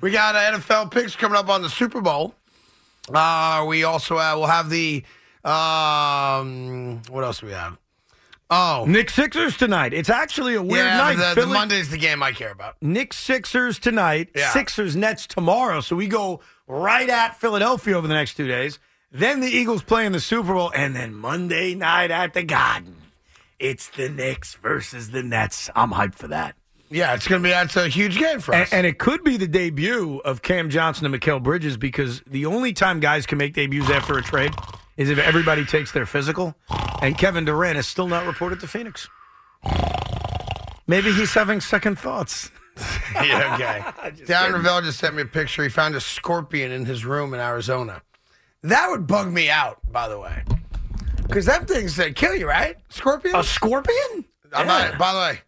We got uh, NFL picks coming up on the Super Bowl. Uh, we also uh, will have the um, what else do we have? Oh, Knicks Sixers tonight. It's actually a weird yeah, night. the, the Monday's the game I care about. Knicks Sixers tonight. Yeah. Sixers Nets tomorrow. So we go right at Philadelphia over the next two days. Then the Eagles play in the Super Bowl, and then Monday night at the Garden. It's the Knicks versus the Nets. I'm hyped for that. Yeah, it's gonna be that's a huge game for us. and it could be the debut of Cam Johnson and Mikal Bridges because the only time guys can make debuts after a trade is if everybody takes their physical. And Kevin Durant is still not reported to Phoenix. Maybe he's having second thoughts. yeah, okay. Darren Rovell just sent me a picture. He found a scorpion in his room in Arizona. That would bug me out, by the way, because that thing's that kill you, right? Scorpion. A scorpion? I'm not- by the way,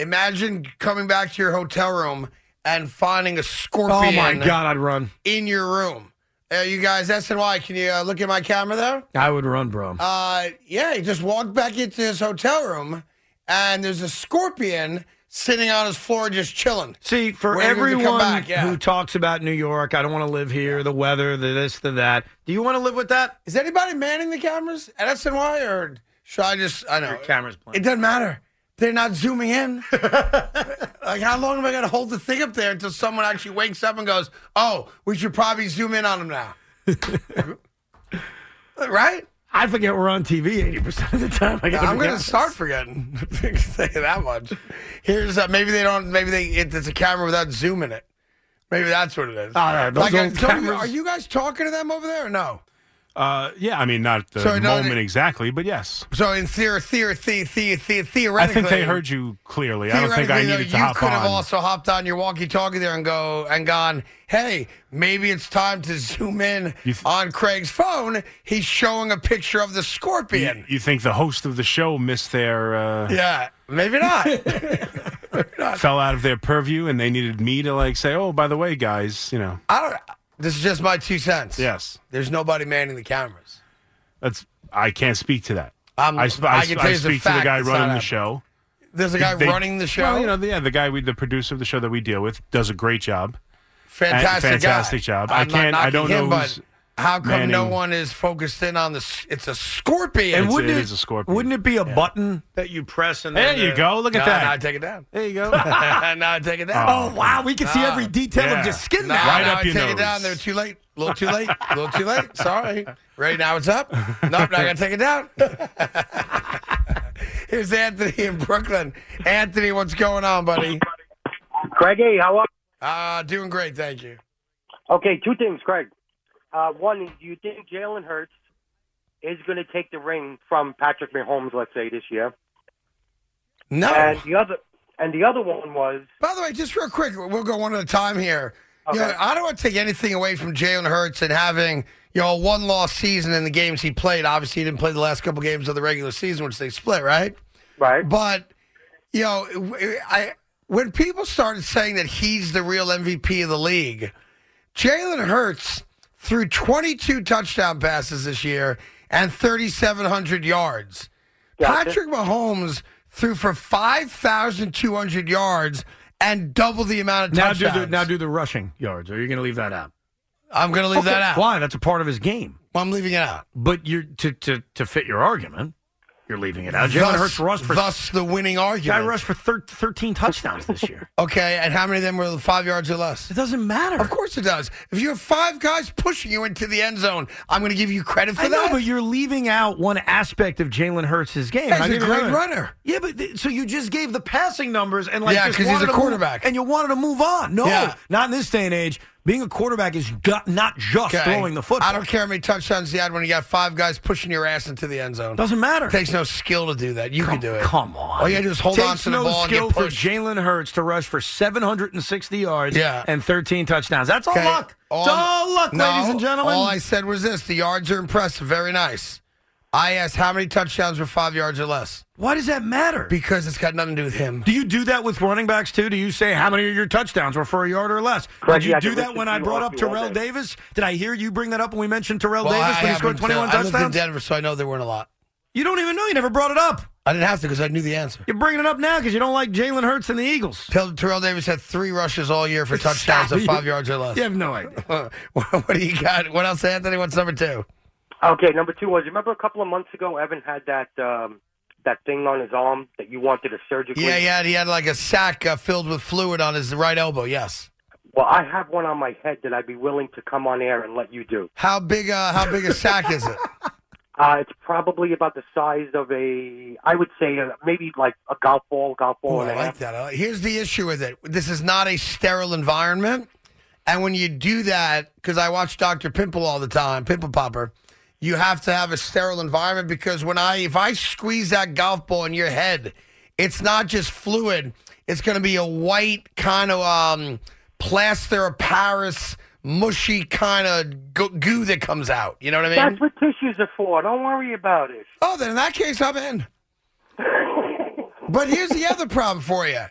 imagine coming back to your hotel room and finding a scorpion. Oh my God, I'd run. in your room. Uh, you guys, SNY, can you uh, look at my camera there? I would run, bro. Uh, yeah, he just walked back into his hotel room, and there's a scorpion sitting on his floor just chilling. See, for waiting to come everyone back, yeah. who talks about New York, I don't want to live here, the weather, the this, the that. Do you want to live with that? Is anybody manning the cameras at SNY, or should I just? I know Your camera's playing. It doesn't matter. They're not zooming in. like, how long am I going to hold the thing up there until someone actually wakes up and goes, "Oh, we should probably zoom in on them now." right? I forget we're on TV 80% of the time. I I'm going to start forgetting. Say that much. Here's uh, maybe they don't. Maybe they it, it's a camera without zoom in it. Maybe that's what it is. Oh, Like, uh, old don't you- cameras- are you guys talking to them over there or no? Uh, yeah, I mean, not the So, no, moment they- exactly, but yes. So in theory, theory, the, the, the, I theoretically, think they heard you clearly. I don't think I needed though, to you could have on. also hopped on your walkie-talkie there and go and gone. Hey, maybe it's time to zoom in You th- on Craig's phone. He's showing a picture of the scorpion. you think the host of the show missed their uh, yeah, maybe not. fell out of their purview, and they needed me to like say, "Oh, by the way, guys, you know, I don't. This is just my two cents. yes, There's nobody manning the cameras. that's I can't speak to that. Um, I, sp- I I, can I speak to the guy running the show. There's a guy They- running the show. Well, you know, the, yeah, the guy, we, the producer of the show that we deal with, does a great job. fantastic, fantastic guy. job. I'm I can't- I don't know him, who's how come no one is focused in on this? It's a scorpion. And It's- wouldn't it it, is a scorpion. Wouldn't it be a button that you press and There then you the- go. Look at no, that. no, take it down. there you go. no, take it down. Oh, wow. We can see every detail Yeah. of your skin No, now. Right no, up your take nose. it down. They're too late. A little too late. A little too late. Sorry. Right now it's up. Nope, not gonna take it down. Here's Anthony in Brooklyn. Anthony, what's going on, buddy? Craigie, how are you? Uh, doing great, thank you. Okay, two things, Craig. Uh, one, do you think Jalen Hurts is going to take the ring from Patrick Mahomes, let's say, this year? No. And the other, and the other one was, By the way, just real quick, we'll go one at a time here. You know, I don't want to take anything away from Jalen Hurts and having you know a one loss season in the games he played. Obviously, he didn't play the last couple games of the regular season, which they split, right? right? But you know, I when people started saying that he's the real MVP of the league, Jalen Hurts threw 22 touchdown passes this year and 3,700 yards. Gotcha. Patrick Mahomes threw for 5,200 yards and double the amount of Now do, touchdowns. the, now do the rushing yards. Or are you going to leave that out? I'm going to leave that out. Why? That's a part of his game. Well, I'm leaving it out. But you're to, to, to fit your argument, you're leaving it out. Jalen Hurts rushed for thus the winning guy argument. rushed for thir- 13 touchdowns this year. Okay, and how many of them were five yards or less? It doesn't matter. Of course it does. If you have five guys pushing you into the end zone, I'm going to give you credit for I know, that. but you're leaving out one aspect of Jalen Hurts' game. He's a great another. runner. Yeah, but th- so you just gave the passing numbers and like Yeah, just 'cause he's a to move- quarterback. and you wanted to move on. No, Yeah. not in this day and age. Being a quarterback is not just Okay. throwing the football. I don't care how many touchdowns you had when you got five guys pushing your ass into the end zone. Doesn't matter. It takes no skill to do that. You come, can do it. Come on. All you got to do is hold on to the no ball and skill get for. Jalen Hurts to rush for 760 yards Yeah. and 13 touchdowns. That's all Okay. luck. it's all luck, No, ladies and gentlemen. All I said was this: the yards are impressive, very nice. I asked how many touchdowns were five yards or less Why does that matter? because it's got nothing to do with him. Do you do that with running backs too? Do you say how many of your touchdowns were for a yard or less? Correct, Did you yeah, I do can that listen when I you brought all up through all Terrell day. Davis? Did I hear you bring that up when we mentioned Terrell Well, Davis I when he scored haven't, 21 uh, I lived in touchdowns? Denver, so I know there weren't a lot. You don't even know. You never brought it up. I didn't have to because I knew the answer. You're bringing it up now because you don't like Jalen Hurts and the Eagles. Terrell Terrell Davis had three rushes all year for touchdowns of five yards or less. You have no idea. what do you got? What else, Anthony? What's number two? Okay, number two was, you remember a couple of months ago, Evan had that um, that thing on his arm that you wanted to surgically. Yeah, yeah, he had like a sack uh, filled with fluid on his right elbow. Yes. Well, I have one on my head that I'd be willing to come on air and let you do. How big? Uh, how big a sack is it? Uh, it's probably about the size of a, I would say, uh, maybe like a golf ball, golf ball Oh, and I a like that. I like- Here's the issue with it. This is not a sterile environment, and when you do that, because I watch Doctor Pimple all the time, Pimple Popper. You have to have a sterile environment because when I if I squeeze that golf ball in your head, it's not just fluid. It's going to be a white kind of um, plaster of Paris, mushy kind of go- goo that comes out. You know what I mean? That's what tissues are for. Don't worry about it. Oh, then in that case, I'm in. but here's the other problem for you.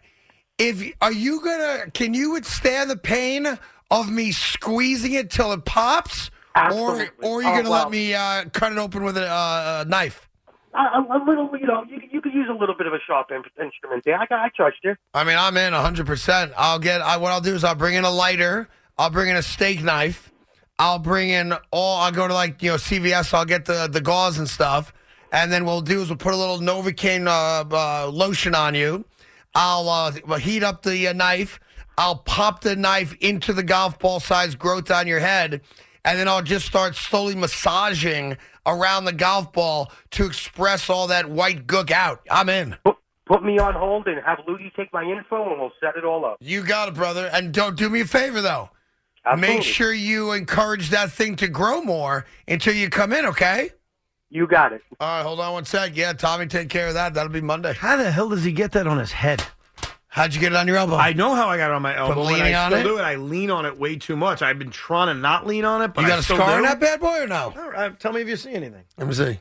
If are you gonna? Can you withstand the pain of me squeezing it till it pops, Absolutely. or or are you Oh, gonna well. let me uh, cut it open with a, uh, a knife? A, a, a little, you know, you, could- you could use a little bit of a sharp in- instrument there. I, I trust you. I mean, I'm in 100. percent I'll get. I, what I'll do is I'll bring in a lighter. I'll bring in a steak knife. I'll bring in all. I'll go to like you know CVS. I'll get the the gauze and stuff, and then we'll do is we'll put a little Novocaine uh, uh, lotion on you. I'll uh, heat up the uh, knife. I'll pop the knife into the golf ball size growth on your head, and then I'll just start slowly massaging around the golf ball to express all that white gook out. I'm in. Put, put me on hold and have Ludi take my info, and we'll set it all up. You got it, brother. And don't do me a favor though. Absolutely. Make sure you encourage that thing to grow more until you come in, okay? You got it. All right, hold on one sec. Yeah, Tommy, take care of that. That'll be Monday. How the hell does he get that on his head? How'd you get it on your elbow? I know how I got it on my elbow. and leaning I on still it? do it. I lean on it way too much. I've been trying to not lean on it, but you I got a still scar do. on that bad boy or no? All right, tell me if you see anything. Let me see.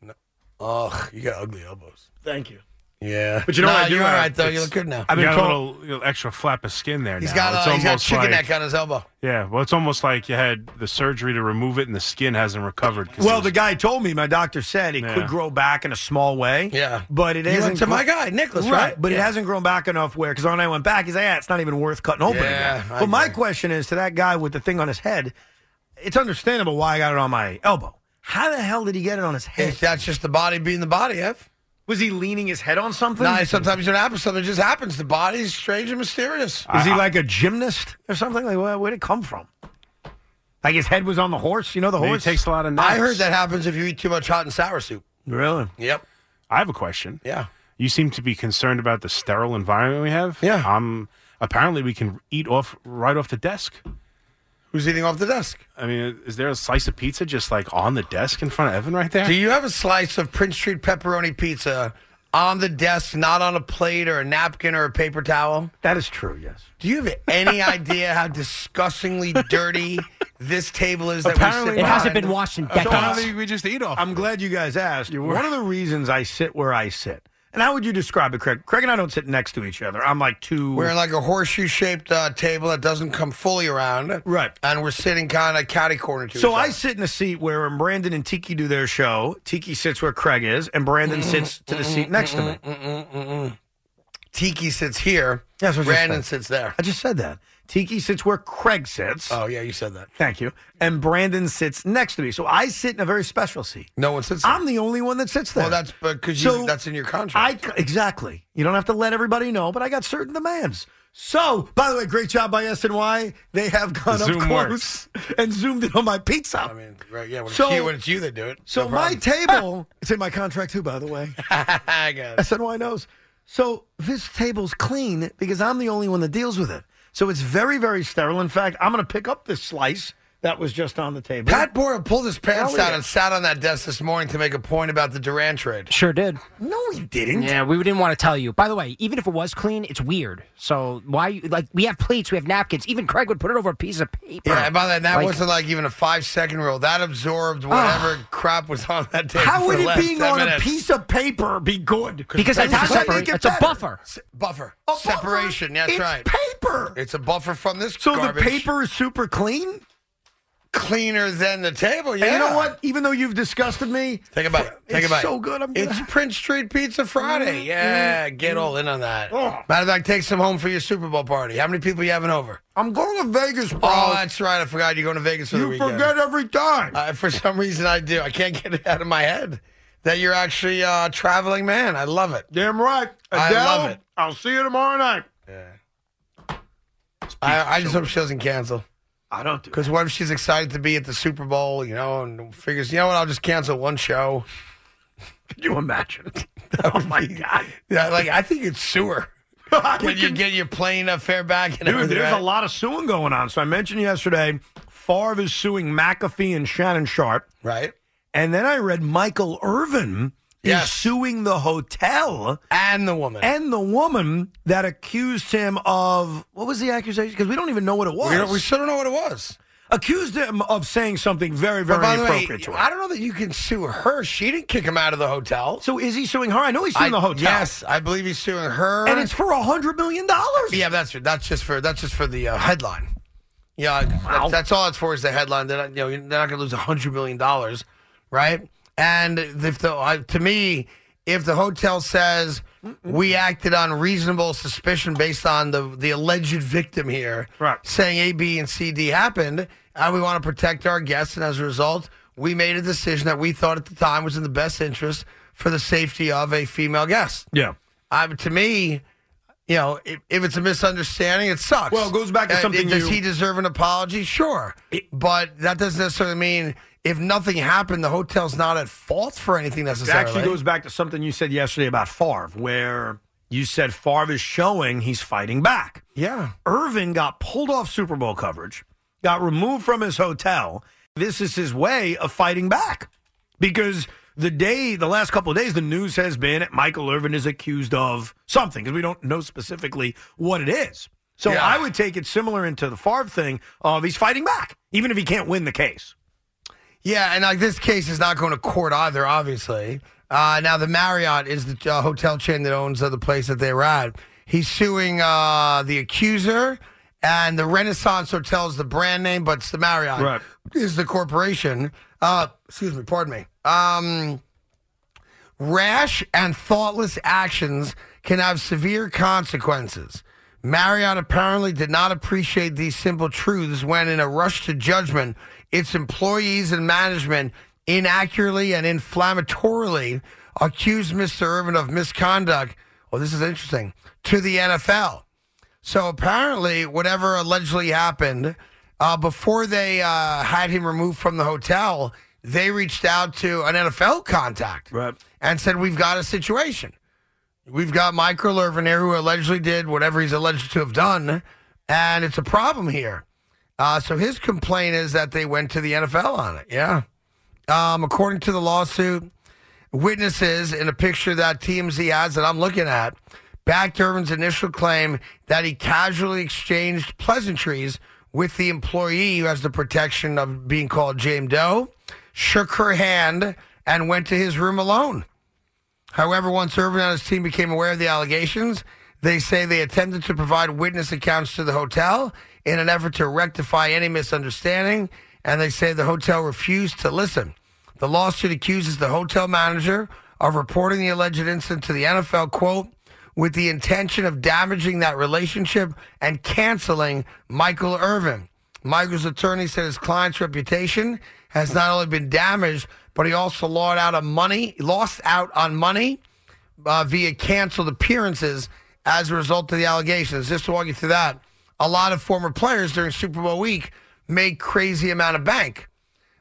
No. Ugh, you got ugly elbows. Thank you. Yeah. But you know nah, what I do You're all have? right, though. You look good now. I've You been got a told. little, little extra flap of skin there He's now. got, it's he's got almost chicken like, neck on his elbow. Yeah, well, it's almost like you had the surgery to remove it and the skin hasn't recovered. 'cause Well, it the was- guy told me, my doctor said it Yeah. could grow back in a small way. Yeah. But it You isn't. to gro- my guy, Nicholas, right? right? But it hasn't grown back enough where, because when I went back, he's like, yeah, it's not even worth cutting open Yeah, again. I But my agree. question is to that guy with the thing on his head, it's understandable why I got it on my elbow. How the hell did he get it on his head? If that's just the body being the body, Ev. Was he leaning his head on something? Nah, sometimes when it happens, something just happens. The body's strange and mysterious. Is he like a gymnast or something? Like, where, where'd it come from? Like his head was on the horse? You know the maybe horse? it takes a lot of naps. I heard that happens if you eat too much hot and sour soup. Really? Yep. I have a question. Yeah. You seem to be concerned about the sterile environment we have. Yeah. Um. Apparently, we can eat off right off the desk. Who's eating off the desk? I mean, is there a slice of pizza just like on the desk in front of Evan right there? Do you have a slice of Prince Street pepperoni pizza on the desk, not on a plate or a napkin or a paper towel? That is true, yes. Do you have any idea how disgustingly dirty this table is that Apparently we sit It hasn't behind? been washed in I don't decades. think we just eat off. I'm glad you guys asked. One of the reasons I sit where I sit, and how would you describe it, Craig? Craig and I don't sit next to each other. I'm like two. We're in like a horseshoe shaped uh, table that doesn't come fully around. Right. And we're sitting kind of catty corner to so each other. So I sit in a seat where when Brandon and Tiki do their show, Tiki sits where Craig is, and Brandon sits to the seat next to me. Tiki sits here. That's what Brandon sits there. I just said that. Tiki sits where Craig sits. Oh, yeah, you said that. Thank you. And Brandon sits next to me. So I sit in a very special seat. No one sits there. I'm the only one that sits there. well, that's because So, that's in your contract. I exactly. You don't have to let everybody know, but I got certain demands. So, by the way, great job by SNY. They have gone up Zoom close and zoomed in on my pizza. I mean, right, yeah, when, So- it's you, when it's you that do it. so no my table, it's in my contract too, by the way. I got it. SNY knows. So this table's clean because I'm the only one that deals with it. So it's very, very sterile. In fact, I'm going to pick up this slice that was just on the table. Pat Boyle pulled his pants Hell down yeah. and sat on that desk this morning to make a point about the Durant trade. Sure did. no, he didn't. Yeah, we didn't want to tell you. By the way, even if it was clean, it's weird. So why? Like we have plates, we have napkins. Even Craig would put it over a piece of paper. Yeah, and by that, that Like- wasn't like even a five second rule. That absorbed whatever crap was on that table. How would the it last being on minutes. a piece of paper be good? because That's it's, how separate, make it it's a buffer. S- buffer, A buffer? separation. That's it's right. paper. It's a buffer from this so garbage. the paper is super clean. Cleaner than the table. Yeah. And you know what? Even though you've disgusted me, about it. Think it's about it. so good. I'm gonna It's Prince Street Pizza Friday. Yeah, get all in on that. Oh. Matter of fact, take some home for your Super Bowl party. How many people you having over? I'm going to Vegas, bro. Oh, that's right. I forgot you're going to Vegas for the weekend. you forget every time. Uh, for some reason, I do. I can't get it out of my head that you're actually a traveling man. I love it. Damn right. I love it. I'll see you tomorrow night. Yeah. I, I just hope she doesn't cancel. I don't do Because what if she's excited to be at the Super Bowl, you know, and figures, you know what, I'll just cancel one show. Could you imagine? oh my god. Yeah, like I think it's sewer. We Can you get your plane uh, fare back? And Dude, there's right? a lot of suing going on. So I mentioned yesterday, Favre is suing McAfee and Shannon Sharpe. right? And then I read Michael Irvin Yes. suing the hotel And the woman. and the woman that accused him of what was the accusation? Because we don't even know what it was. we, don't, we still don't know what it was. accused him of saying something very, very by the way, inappropriate to her. I don't know that you can sue her. She didn't kick him out of the hotel. so is he suing her? I know he's suing I- the hotel. Yes, I believe he's suing her. and it's for a hundred million dollars. Yeah, that's that's just for that's just for the uh, headline. Yeah, that's, that's all it's for is the headline. They're not, you know, they're not going to lose a hundred million dollars, right? And if the uh, to me, if the hotel says we acted on reasonable suspicion based on the the alleged victim here, Right. saying A, B, and C, D happened, and we want to protect our guests, and as a result, we made a decision that we thought at the time was in the best interest for the safety of a female guest. yeah. Uh, to me, you know, if, if it's a misunderstanding, it sucks. Well, it goes back to Uh, something Does you- he deserve an apology? Sure, but that doesn't necessarily mean if nothing happened, the hotel's not at fault for anything necessarily. It actually goes back to something you said yesterday about Favre, where you said Favre is showing he's fighting back. yeah, Irvin got pulled off Super Bowl coverage, got removed from his hotel. This is his way of fighting back. Because the day, the last couple of days, the news has been Michael Irvin is accused of something, because we don't know specifically what it is. So Yeah. I would take it similar into the Favre thing of he's fighting back, even if he can't win the case. Yeah, and like this case is not going to court either. Obviously, uh, now the Marriott is the uh, hotel chain that owns uh, the place that they were at. He's suing uh, the accuser, and the Renaissance Hotel is the brand name, but it's the Marriott Right. is the corporation. Uh, excuse me, pardon me. Um, rash and thoughtless actions can have severe consequences. Marriott apparently did not appreciate these simple truths when, in a rush to judgment, its employees and management inaccurately and inflammatorily accused Mr. Irvin of misconduct. Well, this is interesting to the NFL. So apparently, whatever allegedly happened, uh, before they uh, had him removed from the hotel, they reached out to an NFL contact Right. and said, "We've got a situation. We've got Michael Irvin here who allegedly did whatever he's alleged to have done, and it's a problem here." Uh, so his complaint is that they went to the NFL on it. Yeah. Um, according to the lawsuit, witnesses in a picture that TMZ has that I'm looking at backed Irvin's initial claim that he casually exchanged pleasantries with the employee who has the protection of being called James Doe, shook her hand, and went to his room alone. However, once Irvin and his team became aware of the allegations, they say they attempted to provide witness accounts to the hotel in an effort to rectify any misunderstanding, and they say the hotel refused to listen. The lawsuit accuses the hotel manager of reporting the alleged incident to the NFL, quote, with the intention of damaging that relationship and canceling Michael Irvin. Michael's attorney said his client's reputation has not only been damaged, but he also lost out on money, lost out on money uh, via canceled appearances as a result of the allegations. Just to walk you through that, a lot of former players during Super Bowl week make crazy amount of bank.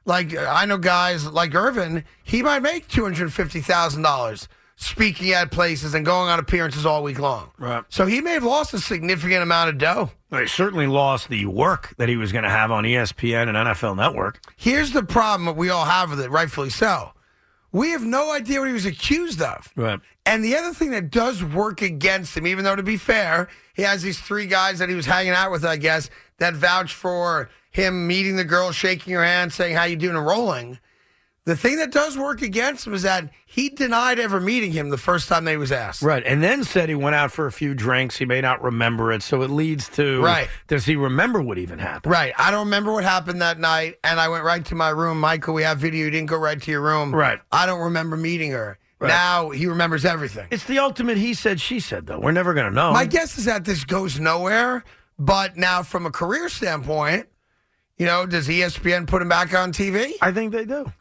Like I know guys like Irvin, he might make two hundred fifty thousand dollars speaking at places and going on appearances all week long. Right. So he may have lost a significant amount of dough. Well, he certainly lost the work that he was going to have on ESPN and NFL Network. Here's the problem that we all have with it, rightfully so. We have no idea what he was accused of. Right. And the other thing that does work against him, even though to be fair, he has these three guys that he was hanging out with, I guess, that vouch for him meeting the girl, shaking her hand, saying how you doing, and rolling. The thing that does work against him is that he denied ever meeting him the first time they was asked. Right, and then said he went out for a few drinks. He may not remember it, so it leads to Right. Does he remember what even happened? Right. I don't remember what happened that night, and I went right to my room. Michael, we have video. You didn't go right to your room. Right. I don't remember meeting her. Right. Now he remembers everything. It's the ultimate he said she said though. We're never going to know. My guess is that this goes nowhere. But now, from a career standpoint, you know, does ESPN put him back on TV? I think they do.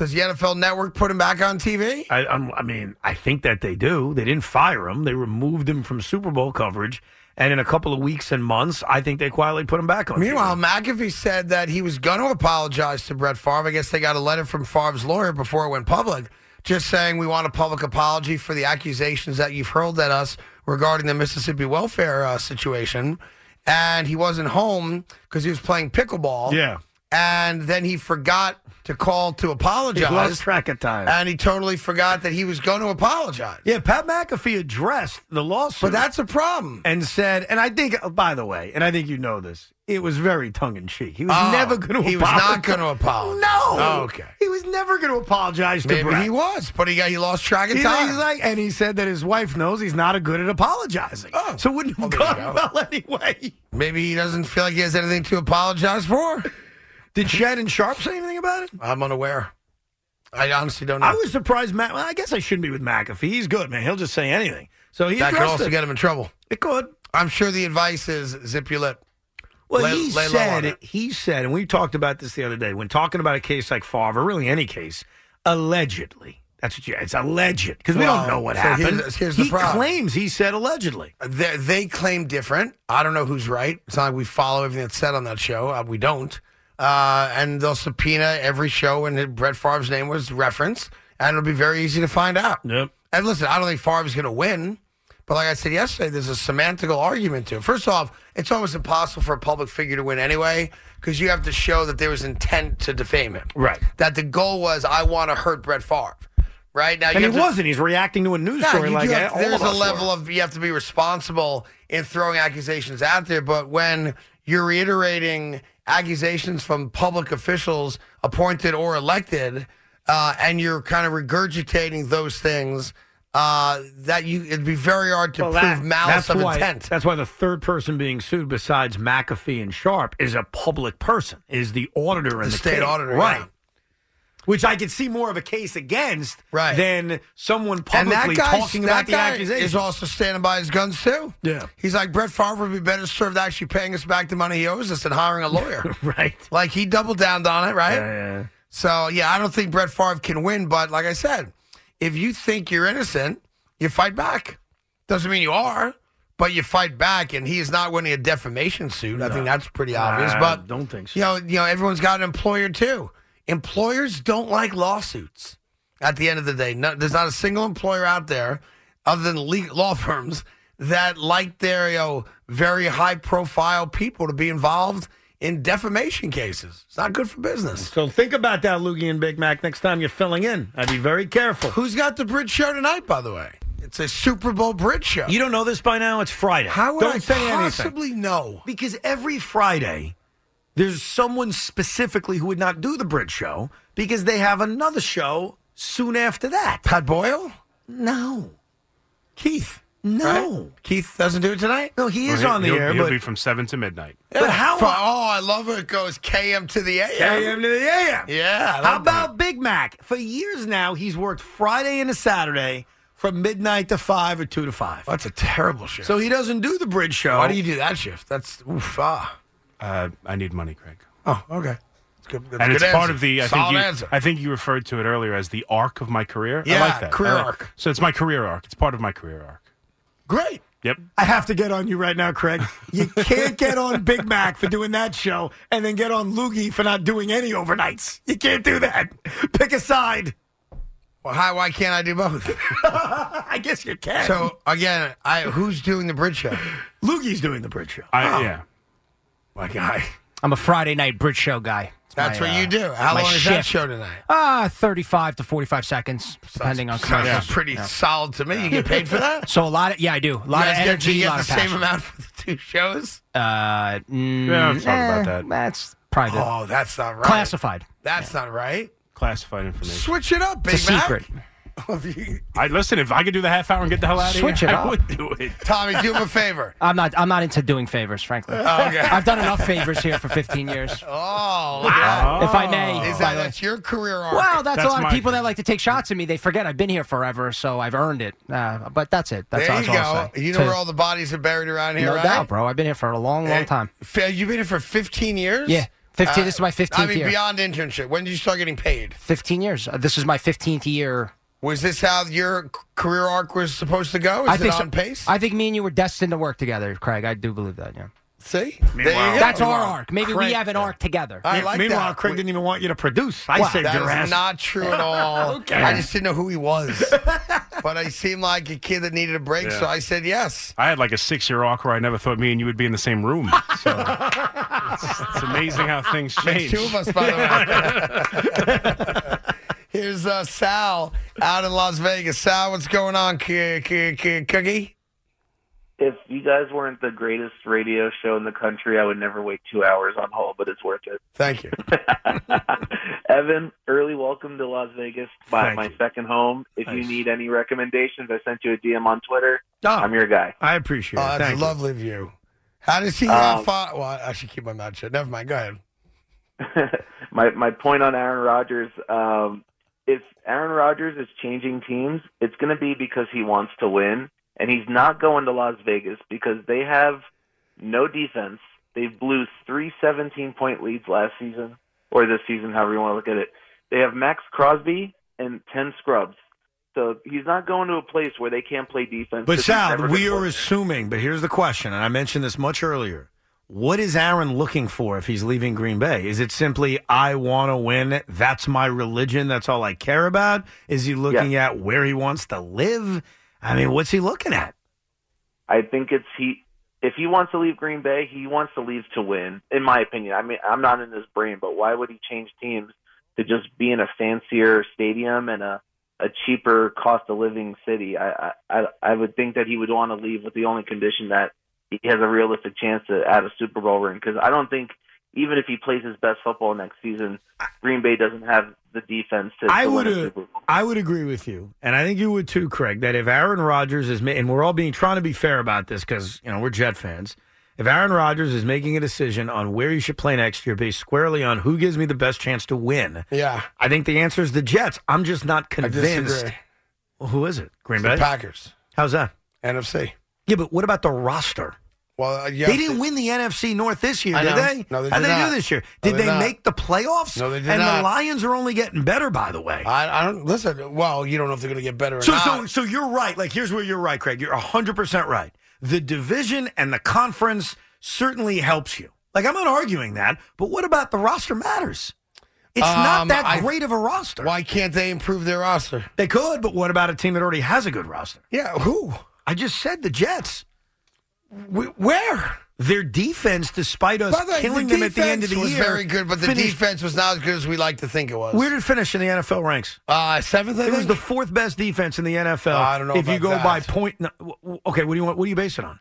Does the NFL Network put him back on TV? I, I'm, I mean, I think that they do. They didn't fire him. They removed him from Super Bowl coverage, and in a couple of weeks and months, I think they quietly put him back on. Meanwhile, TV. McAfee said that he was going to apologize to Brett Favre. I guess they got a letter from Favre's lawyer before it went public, just saying we want a public apology for the accusations that you've hurled at us regarding the Mississippi welfare uh, situation. And he wasn't home because he was playing pickleball. yeah, And then he forgot to call to apologize. he apologize. lost track of time. and he totally forgot that he was going to apologize. yeah, Pat McAfee addressed the lawsuit, But that's a problem. and said, and I think, uh, by the way, and I think you know this, it was very tongue in cheek. He was Oh, never going to. he was not gonna apologize. No. Oh, okay. He was never going to apologize to Maybe Brett. he was, but he got he lost track of He's, time. he's like, and he said that his wife knows he's not a good at apologizing. Oh. so it wouldn't have Well, gone go. well anyway. Maybe he doesn't feel like he has anything to apologize for. Did Shannon Sharpe say anything about it? I'm unaware. I honestly don't know. I was surprised. Matt, well, I guess I shouldn't be with McAfee. He's good, man. He'll just say anything. So he that could also it. get him in trouble. it could. I'm sure the advice is zip your lip. Well, Lay- he lay said it. he said, and we talked about this the other day when talking about a case like Favre, really any case, allegedly. That's what you. It's alleged because we Well, don't know what so happened. here's- here's the he claims he said allegedly. They, they claim different. I don't know who's right. It's not like we follow everything that's said on that show. Uh, we don't. Uh, and they'll subpoena every show and Brett Favre's name was referenced, and it'll be very easy to find out. Yep. And listen, I don't think Favre's going to win, but like I said yesterday, there's a semantical argument to it. First off, it's almost impossible for a public figure to win anyway because you have to show that there was intent to defame him. Right. That the goal was, I want to hurt Brett Favre. Right now, And you he to- wasn't. He's reacting to a news no, story like that. have- there's a level were. of you have to be responsible in throwing accusations out there, but when you're reiterating accusations from public officials, appointed or elected, uh, and you're kind of regurgitating those things, uh, that you it'd be very hard to Well, prove that- malice that's of why, intent. That's why the third person being sued, besides McAfee and Sharpe, is a public person, is the auditor and The the, state case. auditor, right? yeah. Which I could see more of a case against Right. than someone publicly talking about the accusation. is also standing by his guns too. Yeah. he's like Brett Favre would be better served actually paying us back the money he owes us than hiring a lawyer. right. like he doubled down on it, right? Yeah. So yeah, I don't think Brett Favre can win, but like I said, if you think you're innocent, you fight back. Doesn't mean you are, but you fight back, and he is not winning a defamation suit. I think that's pretty obvious. I But don't think so. You know, you know, everyone's got an employer too. Employers don't like lawsuits. At the end of the day, no, there's not a single employer out there, other than law firms, that like their you know very high profile people to be involved in defamation cases. It's not good for business. So think about that, Loogie and Big Mac. Next time you're filling in, I'd be very careful. Who's got the bridge show tonight, by the way? It's a Super Bowl bridge show. You don't know this by now? It's Friday. How would don't I say anything. possibly know? Because every Friday, there's someone specifically who would not do the Bridge Show because they have another show soon after that. Pat Boyle? No. Keith? No. Right? Keith doesn't do it tonight? No, he Well, is he'll- on the he'll, air, He'll but be from seven to midnight. But how- For- oh, I love it. It goes KM to the AM. AM to the AM. Yeah. How love about Big Mac? For years now, he's worked Friday and a Saturday from midnight to 5 or 2 to 5. That's a terrible shift. So he doesn't do the Bridge Show. why do you do that shift? That's oof, ah. Uh, I need money, Craig. Oh, okay. It's good. That's and good it's part of the. I Solid think you. answer. I think you referred to it earlier as the arc of my career. Yeah, I like that. career I like- arc. So it's my career arc. It's part of my career arc. Great. Yep. I have to get on you right now, Craig. You can't get on Big Mac for doing that show and then get on Loogie for not doing any overnights. You can't do that. Pick a side. Well, how, why can't I do both? I guess you can. so again, I who's doing the bridge show? Loogie's doing the bridge show. I, Yeah. My guy. I'm a Friday night bridge show guy. It's That's my, what uh, you do. How my long is that shift. show tonight? Ah, 35 to 45 seconds, depending on Sounds commercials. pretty solid to me. You get paid for that? So a lot of yeah, I do. A lot You of guys get, energy, you a get lot the of same passion. amount for the two shows? Uh, mm, We don't talk about eh, that. That's private. Oh, that's not right. Classified. That's not right. classified information. Switch it up, Big It's a Mac. secret. If you- I listen. If I could do the half hour and get the hell out of Switch here, it I up. would do it. Tommy, do him a favor. I'm not. I'm not into doing favors, frankly. Oh, okay. I've done enough favors here for 15 years. Oh, look at If I may, that. Is by that the way. that's your career arc? Well, that's, That's a lot of my- people that like to take shots at me. They forget I've been here forever, so I've earned it. Uh, but that's it. That's there all you I'll go. say. You know To- where all the bodies are buried around here, No right? doubt, bro. I've been here for a long, long time. Fa- You've been here for 15 years? Yeah, 15 this is my 15th I 15th mean, year. beyond internship. When did you start getting paid? 15 years. Uh, this is my 15th year. Was this how your career arc was supposed to go? Is I it think on so. pace? I think me and you were destined to work together, Craig. I do believe that. Yeah, See? There you go. that's our arc. Maybe Craig- we have an arc together. I like Meanwhile, that. Craig didn't even want you to produce. I Wow. saved That your is ass. not true at all. Okay. I just didn't know who he was. but I seemed like a kid that needed a break, so I said yes. I had like a six-year arc where I never thought me and you would be in the same room. So it's, it's amazing how things There's change. two of us, by the way. Here's uh, Sal out in Las Vegas. Sal, what's going on, c- c- c- Cookie? if you guys weren't the greatest radio show in the country, I would never wait two hours on hold, but it's worth it. Thank you. Evan, early welcome to Las Vegas, my, my second home. If you need any recommendations, I sent you a DM on Twitter. Oh, I'm your guy. I appreciate Oh, it. that's Thank you. lovely view. How does he Um, fi- Well, I should keep my mouth shut. Never mind. Go ahead. my my point on Aaron Rodgers, um, if Aaron Rodgers is changing teams, it's going to be because he wants to win, and he's not going to Las Vegas because they have no defense. They blew three 17 point leads last season, or this season, however you want to look at it. They have Maxx Crosby and 10 scrubs. So he's not going to a place where they can't play defense. But Sal, we are assuming, but here's the question, and I mentioned this much earlier. What is Aaron looking for if he's leaving Green Bay? Is it simply, I want to win? That's my religion. That's all I care about? Is he looking at where he wants to live? I mean, what's he looking at? I think it's he. If he wants to leave Green Bay, he wants to leave to win. In my opinion, I mean, I'm not in his brain, but why would he change teams to just be in a fancier stadium and a a cheaper cost of living city? I I I would think that he would want to leave with the only condition that he has a realistic chance to add a Super Bowl ring. Because I don't think even if he plays his best football next season, Green Bay doesn't have the defense to, I to win would a Super Bowl. I would agree with you, and I think you would too, Craig. That if Aaron Rodgers is, and we're all being trying to be fair about this because you know we're Jet fans. If Aaron Rodgers is making a decision on where he should play next year, based squarely on who gives me the best chance to win, Yeah, I think the answer is the Jets. I'm just not convinced. disagree. Well, who is it? Green The Bay. Packers, How's that? NFC. Yeah, but what about the roster? Well, uh, you They didn't to- win the NFC North this year, I did know. they? No, they How'd did they do this year? No, Did they they make the playoffs? No, they did and not. the Lions are only getting better, by the way. I, I don't listen. Well, you don't know if they're going to get better or So, not. so, so you're right. Like, here's where you're right, Craig. You're 100% right. The division and the conference certainly helps you. Like, I'm not arguing that, but what about the roster matters? It's not Um, that I- great of a roster. Why can't they improve their roster? They could, but what about a team that already has a good roster? Yeah, who? I just said the Jets. Wh- Where? Their defense, despite us the way, killing the them at the end of the was year, very good, but the finished- defense was not as good as we like to think it was. Where did it finish in the NFL ranks? Uh, seventh, I It was think? the fourth best defense in the NFL. I don't know if you go that. by point. no, w- w- Okay, what do you want? What do you base it on?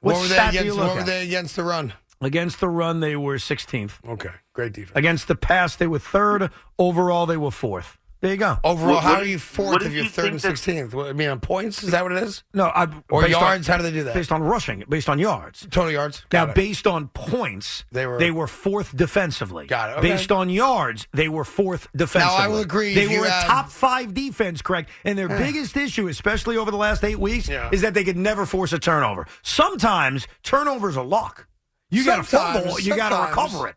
what What were they stat do you against? What were they against the run? Against the run, they were 16th. Okay, great defense. Against the pass, they were third. Overall, they were fourth. There you go. Overall, What- how are you fourth what if you're you third and sixteenth? I mean, on points, is that what it is? No, I, Or based on- yards? how do they do that? based on rushing, based on yards. Total yards. Now, it. based on points, They were- they were fourth defensively. Got it, okay. Based on yards, they were fourth defensively. Now I will agree They if you were a had- top five defense, correct? And their biggest issue, especially over the last eight weeks, Yeah. is that they could never force a turnover. Sometimes turnovers are luck. You got to Sometimes, fumble, you got to recover it.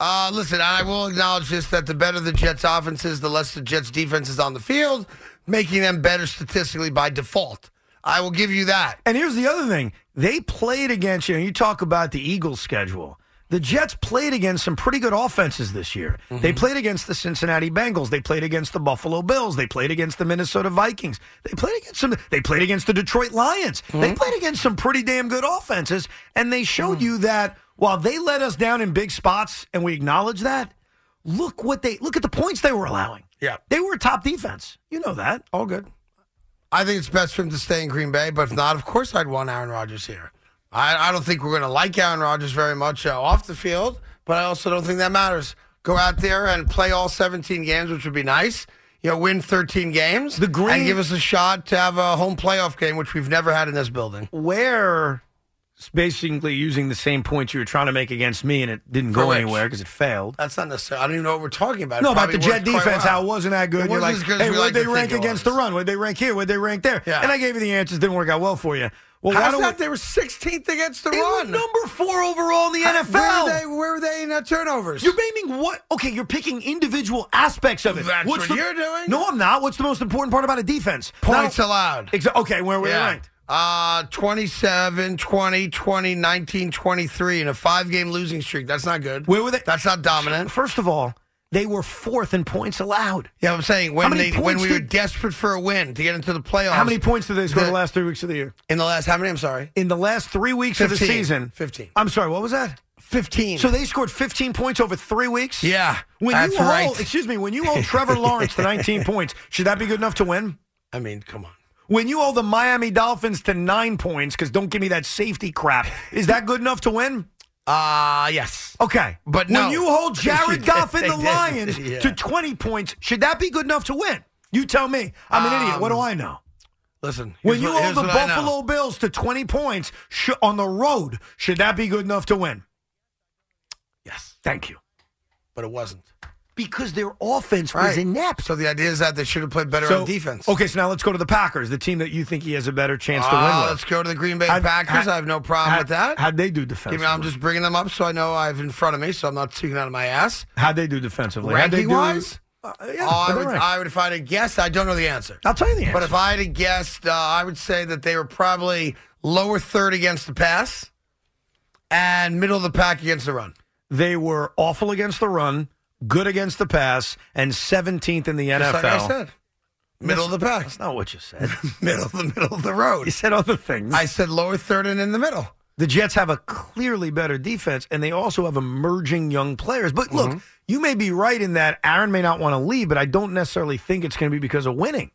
Uh, listen, I will acknowledge this that the better the Jets' offense is, the less the Jets' defense is on the field, making them better statistically by default. I will give you that. And here's the other thing: they played against you. Know, you talk about the Eagles' schedule. The Jets played against some pretty good offenses this year. Mm-hmm. They played against the Cincinnati Bengals. They played against the Buffalo Bills. They played against the Minnesota Vikings. They played against some. They played against the Detroit Lions. Mm-hmm. They played against some pretty damn good offenses, and they showed Mm. you that while they let us down in big spots, and we acknowledge that. Look what they look at the points they were allowing. Yeah. They were a top defense. You know that. All good. I think it's best for him to stay in Green Bay, but if not, of course I'd want Aaron Rodgers here. I, I don't think we're going to like Aaron Rodgers very much uh, off the field, but I also don't think that matters. go out there and play all 17 games, which would be nice. You know, win 13 games. The Green- and give us a shot to have a home playoff game, which we've never had in this building. Where it's basically using the same points you were trying to make against me, and it didn't For go which? anywhere because it failed. That's not necessary. I don't even know what we're talking about. It No, about the Jet defense, well. how it wasn't that good. It You're like, hey, like they rank against the run? What'd they rank here? What'd they rank there? Yeah. And I gave you the answers. Didn't work out well for you. Well, why How's don't that? we, They were 16th against the they were run. number four overall in the How- NFL. Where were they, where were they in uh, turnovers? You're naming what? Okay, you're picking individual aspects of it. That's What's what the- you're doing. No, I'm not. What's the most important part about a defense? Points allowed. Exa- okay, where were they ranked? Uh, 27, 20, 20, 19, 23 in a five game losing streak. That's not good. Where were they? That's not dominant. First of all, they were fourth in points allowed. Yeah, I'm saying when they when we were desperate for a win to get into the playoffs. How many points did they score The- the last three weeks of the year? in the last? How many? I'm sorry. In the last three weeks of the season, 15. I'm sorry, what was that? 15. So they scored 15 points over three weeks. yeah, When that's you hold, right. excuse me, when you hold Trevor Lawrence to 19 points, should that be good enough to win? I mean, come on. When you owe the Miami Dolphins to nine points, because don't give me that safety crap, is that good enough to win? Uh yes. Okay, But when you hold Jared Goff and the. Lions Yeah. to 20 points, should that be good enough to win? You tell me. I'm an idiot. What do I know? Listen, When you hold the what I know. Buffalo Bills to 20 points sh- on the road, should that be good enough to win? Yes, Thank you. but it wasn't. Because their offense Right. was inept. So the idea is that they should have played better on defense. Okay, so now let's go to the Packers, the team that you think he has a better chance to Uh, win with. let's go to the Green Bay Packers. how- I have no problem with that. How'd they do defensively? I'm just bringing them up so I know I have in front of me, so I'm not speaking out of my ass. How'd they do defensively? Ranking do- wise, Uh, yeah, oh, I would. I would, if I had to guess, I don't know the answer. I'll tell you the answer. But if I had to guess, uh, I would say that they were probably lower third against the pass and middle of the pack against the run. they were awful against the run, good against the pass, and 17th in the Just NFL. like I said. Middle of the pack. That's not what you said. middle of the middle of the road. you said other things. I said lower third and in the middle. the Jets have a clearly better defense, and they also have emerging young players. But look, Mm-hmm. you may be right in that Aaron may not want to leave, but I don't necessarily think it's going to be because of winning.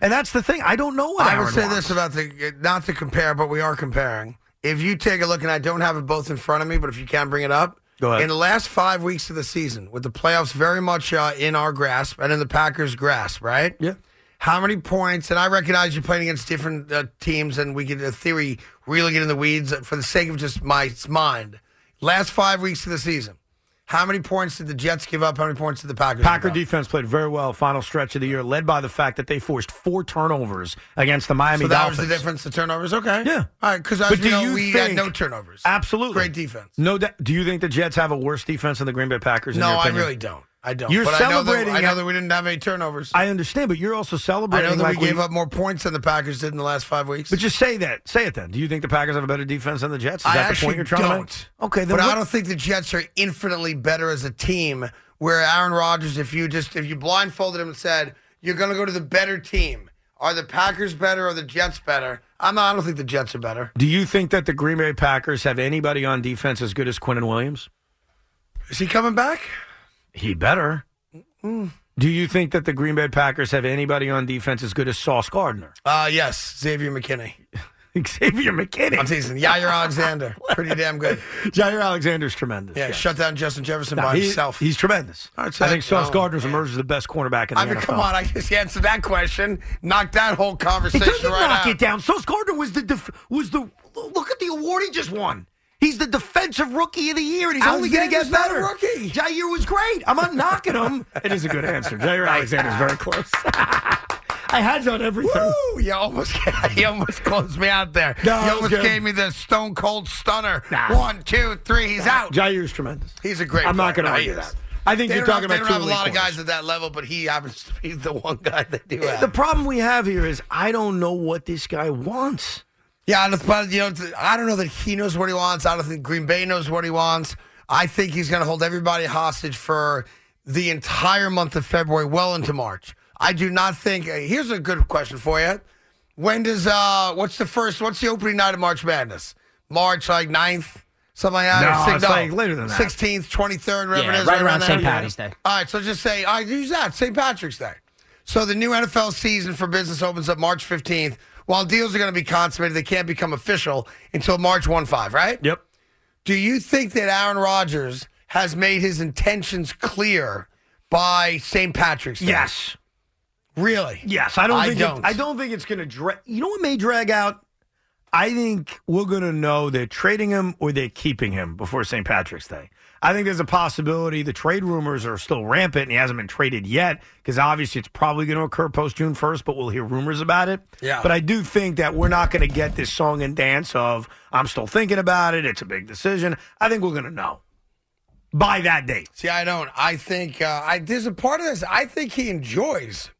And that's the thing. I don't know what I Aaron would say wants. this about the not to compare, but we are comparing. If you take a look, and I don't have it both in front of me, but if you can bring it up, Go ahead. In the last five weeks of the season, with the playoffs very much uh, in our grasp and in the Packers' grasp, right? Yeah. How many points? And I recognize you're playing against different uh, teams, and we could, in theory, really get in the weeds for the sake of just my mind. Last five weeks of the season, how many points did the Jets give up? How many points did the Packers? Packer give up? defense played very well final stretch of the year, led by the fact that they forced four turnovers against the Miami Dolphins. So that Dolphins. was the difference. The turnovers, okay. Yeah. All right, because But as do we know, you we had no turnovers. Absolutely. Great defense. No, doubt. do you think the Jets have a worse defense than the Green Bay Packers? in No, I really don't. I don't. You're but I know, that, celebrating I know that we didn't have any turnovers. I understand, but you're also celebrating. I know that like we gave up more points than the Packers did in the last five weeks. But just say that. Say it then. Do you think the Packers have a better defense than the Jets? Is I that the point you're trying don't. to make? Okay, then but I don't think the Jets are infinitely better as a team. Where Aaron Rodgers, if you just if you blindfolded him and said you're going to go to the better team, are the Packers better or the Jets better? I'm not. I don't think the Jets are better. Do you think that the Green Bay Packers have anybody on defense as good as Quinnen Williams? Is he coming back? He better. Do you think that the Green Bay Packers have anybody on defense as good as Sauce Gardner? Uh yes, Xavier McKinney. Xavier McKinney. I'm teasing. Jaire Alexander, pretty damn good. Jaire Alexander's tremendous. Yeah, yes. shut down Justin Jefferson No, by he- himself. He's tremendous. Right, so I think Sauce oh, Gardner's emerged as the best cornerback in the I mean, NFL. come on! I just answered that question. Knock that whole It conversation doesn't right knock out. it down. Sauce Gardner was the def- was the look at the award he just won. He's the defensive rookie of the year, and he's only going to get Alexander's not a better. rookie. Jaire was great. I'm not knocking him. it is a good answer. Jaire Alexander is very close. I had you on everything. Woo! You almost, you almost closed me out there. No, you almost good. gave me the stone cold stunner. Nah. One, two, three. He's out. Jaire's tremendous. He's a great. I'm not going to No, argue that. I think They you're don't talking have, about they don't two have a lot elite of guys at that level, but he happens to be the one guy that do have. The problem we have here is I don't know what this guy wants. Yeah, and it's- but you know, I don't know that he knows what he wants. I don't think Green Bay knows what he wants. I think he's going to hold everybody hostage for the entire month of February, well into March. I do not think. uh, Here's a good question for you. When does uh, what's the first? What's the opening night of March Madness? March like 9th? something like that. No, or it's like later than that. Sixteenth, twenty third, whatever Yeah, it is, right around there. St. Patty's Day. All right, so just say, all right, use that, St. Patrick's Day. So the new NFL season for business opens up March 15th. While deals are going to be consummated, they can't become official until March 1 5, right? Yep. Do you think that Aaron Rodgers has made his intentions clear by St. Patrick's Day. Yes. Really? Yes, I don't I think don't. It, I don't think it's going to drag. You know what may drag out? I think we're going to know they're trading him or they're keeping him before St. Patrick's Day. I think there's a possibility the trade rumors are still rampant and he hasn't been traded yet because obviously it's probably going to occur post June 1st, but we'll hear rumors about it. Yeah. But I do think that we're not going to get this song and dance of I'm still thinking about it. It's a big decision. I think we're going to know by that date. See, I don't. I think uh, I there's a part of this. I think he enjoys,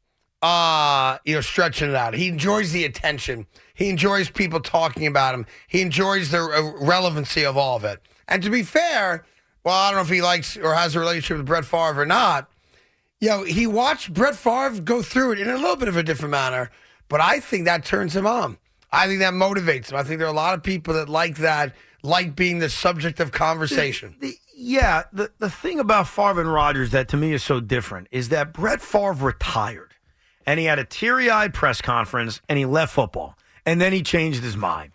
uh, you know, stretching it out. He enjoys the attention. He enjoys people talking about him. He enjoys the relevancy of all of it. And to be fair, well, I don't know if he likes or has a relationship with Brett Favre or not. You know, he watched Brett Favre go through it in a little bit of a different manner, but I think that turns him on. I think that motivates him. I think there are a lot of people that like that, like being the subject of conversation. The- yeah, the, the thing about Favre and Rodgers that to me is so different is that Brett Favre retired and he had a teary eyed press conference and he left football and then he changed his mind.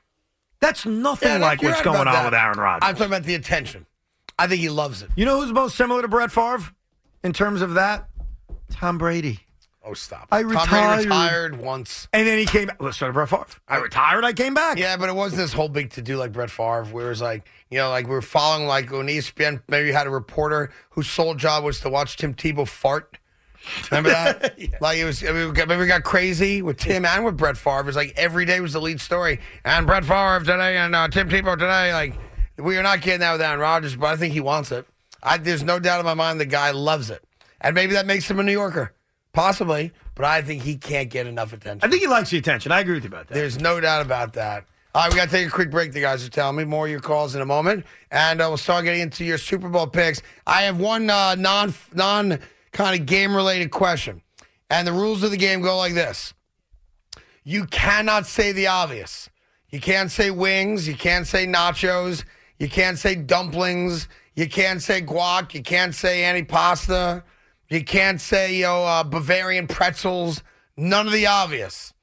That's nothing Yeah, like what's going on that. with Aaron Rodgers. I'm talking about the attention. I think he loves it. you know who's most similar to Brett Favre in terms of that? Tom Brady. Oh, stop. I Tom Brady retired. retired once. And then he came back. So did Brett Favre. I retired, I came back. Yeah, but it wasn't this whole big to do like Brett Favre, where it was like, you know, like we were following like when ESPN maybe had a reporter whose sole job was to watch Tim Tebow fart. Remember that? Like it was. I mean, we got, maybe we got crazy with Tim and with Brett Favre. It was like every day was the lead story. And Brett Favre today and uh, Tim Tebow today. Like we are not getting that with Aaron Rodgers, but I think he wants it. I, there's no doubt in my mind the guy loves it, and maybe that makes him a New Yorker, possibly. But I think he can't get enough attention. I think he likes the attention. I agree with you about that. There's no doubt about that. All right, we got to take a quick break. The guys are telling me more of your calls in a moment, and uh, we'll start getting into your Super Bowl picks. I have one uh, non non kind of game related question, and the rules of the game go like this: You cannot say the obvious. You can't say wings. You can't say nachos. You can't say dumplings. You can't say guac. You can't say antipasta. You can't say you know, uh, Bavarian pretzels. None of the obvious.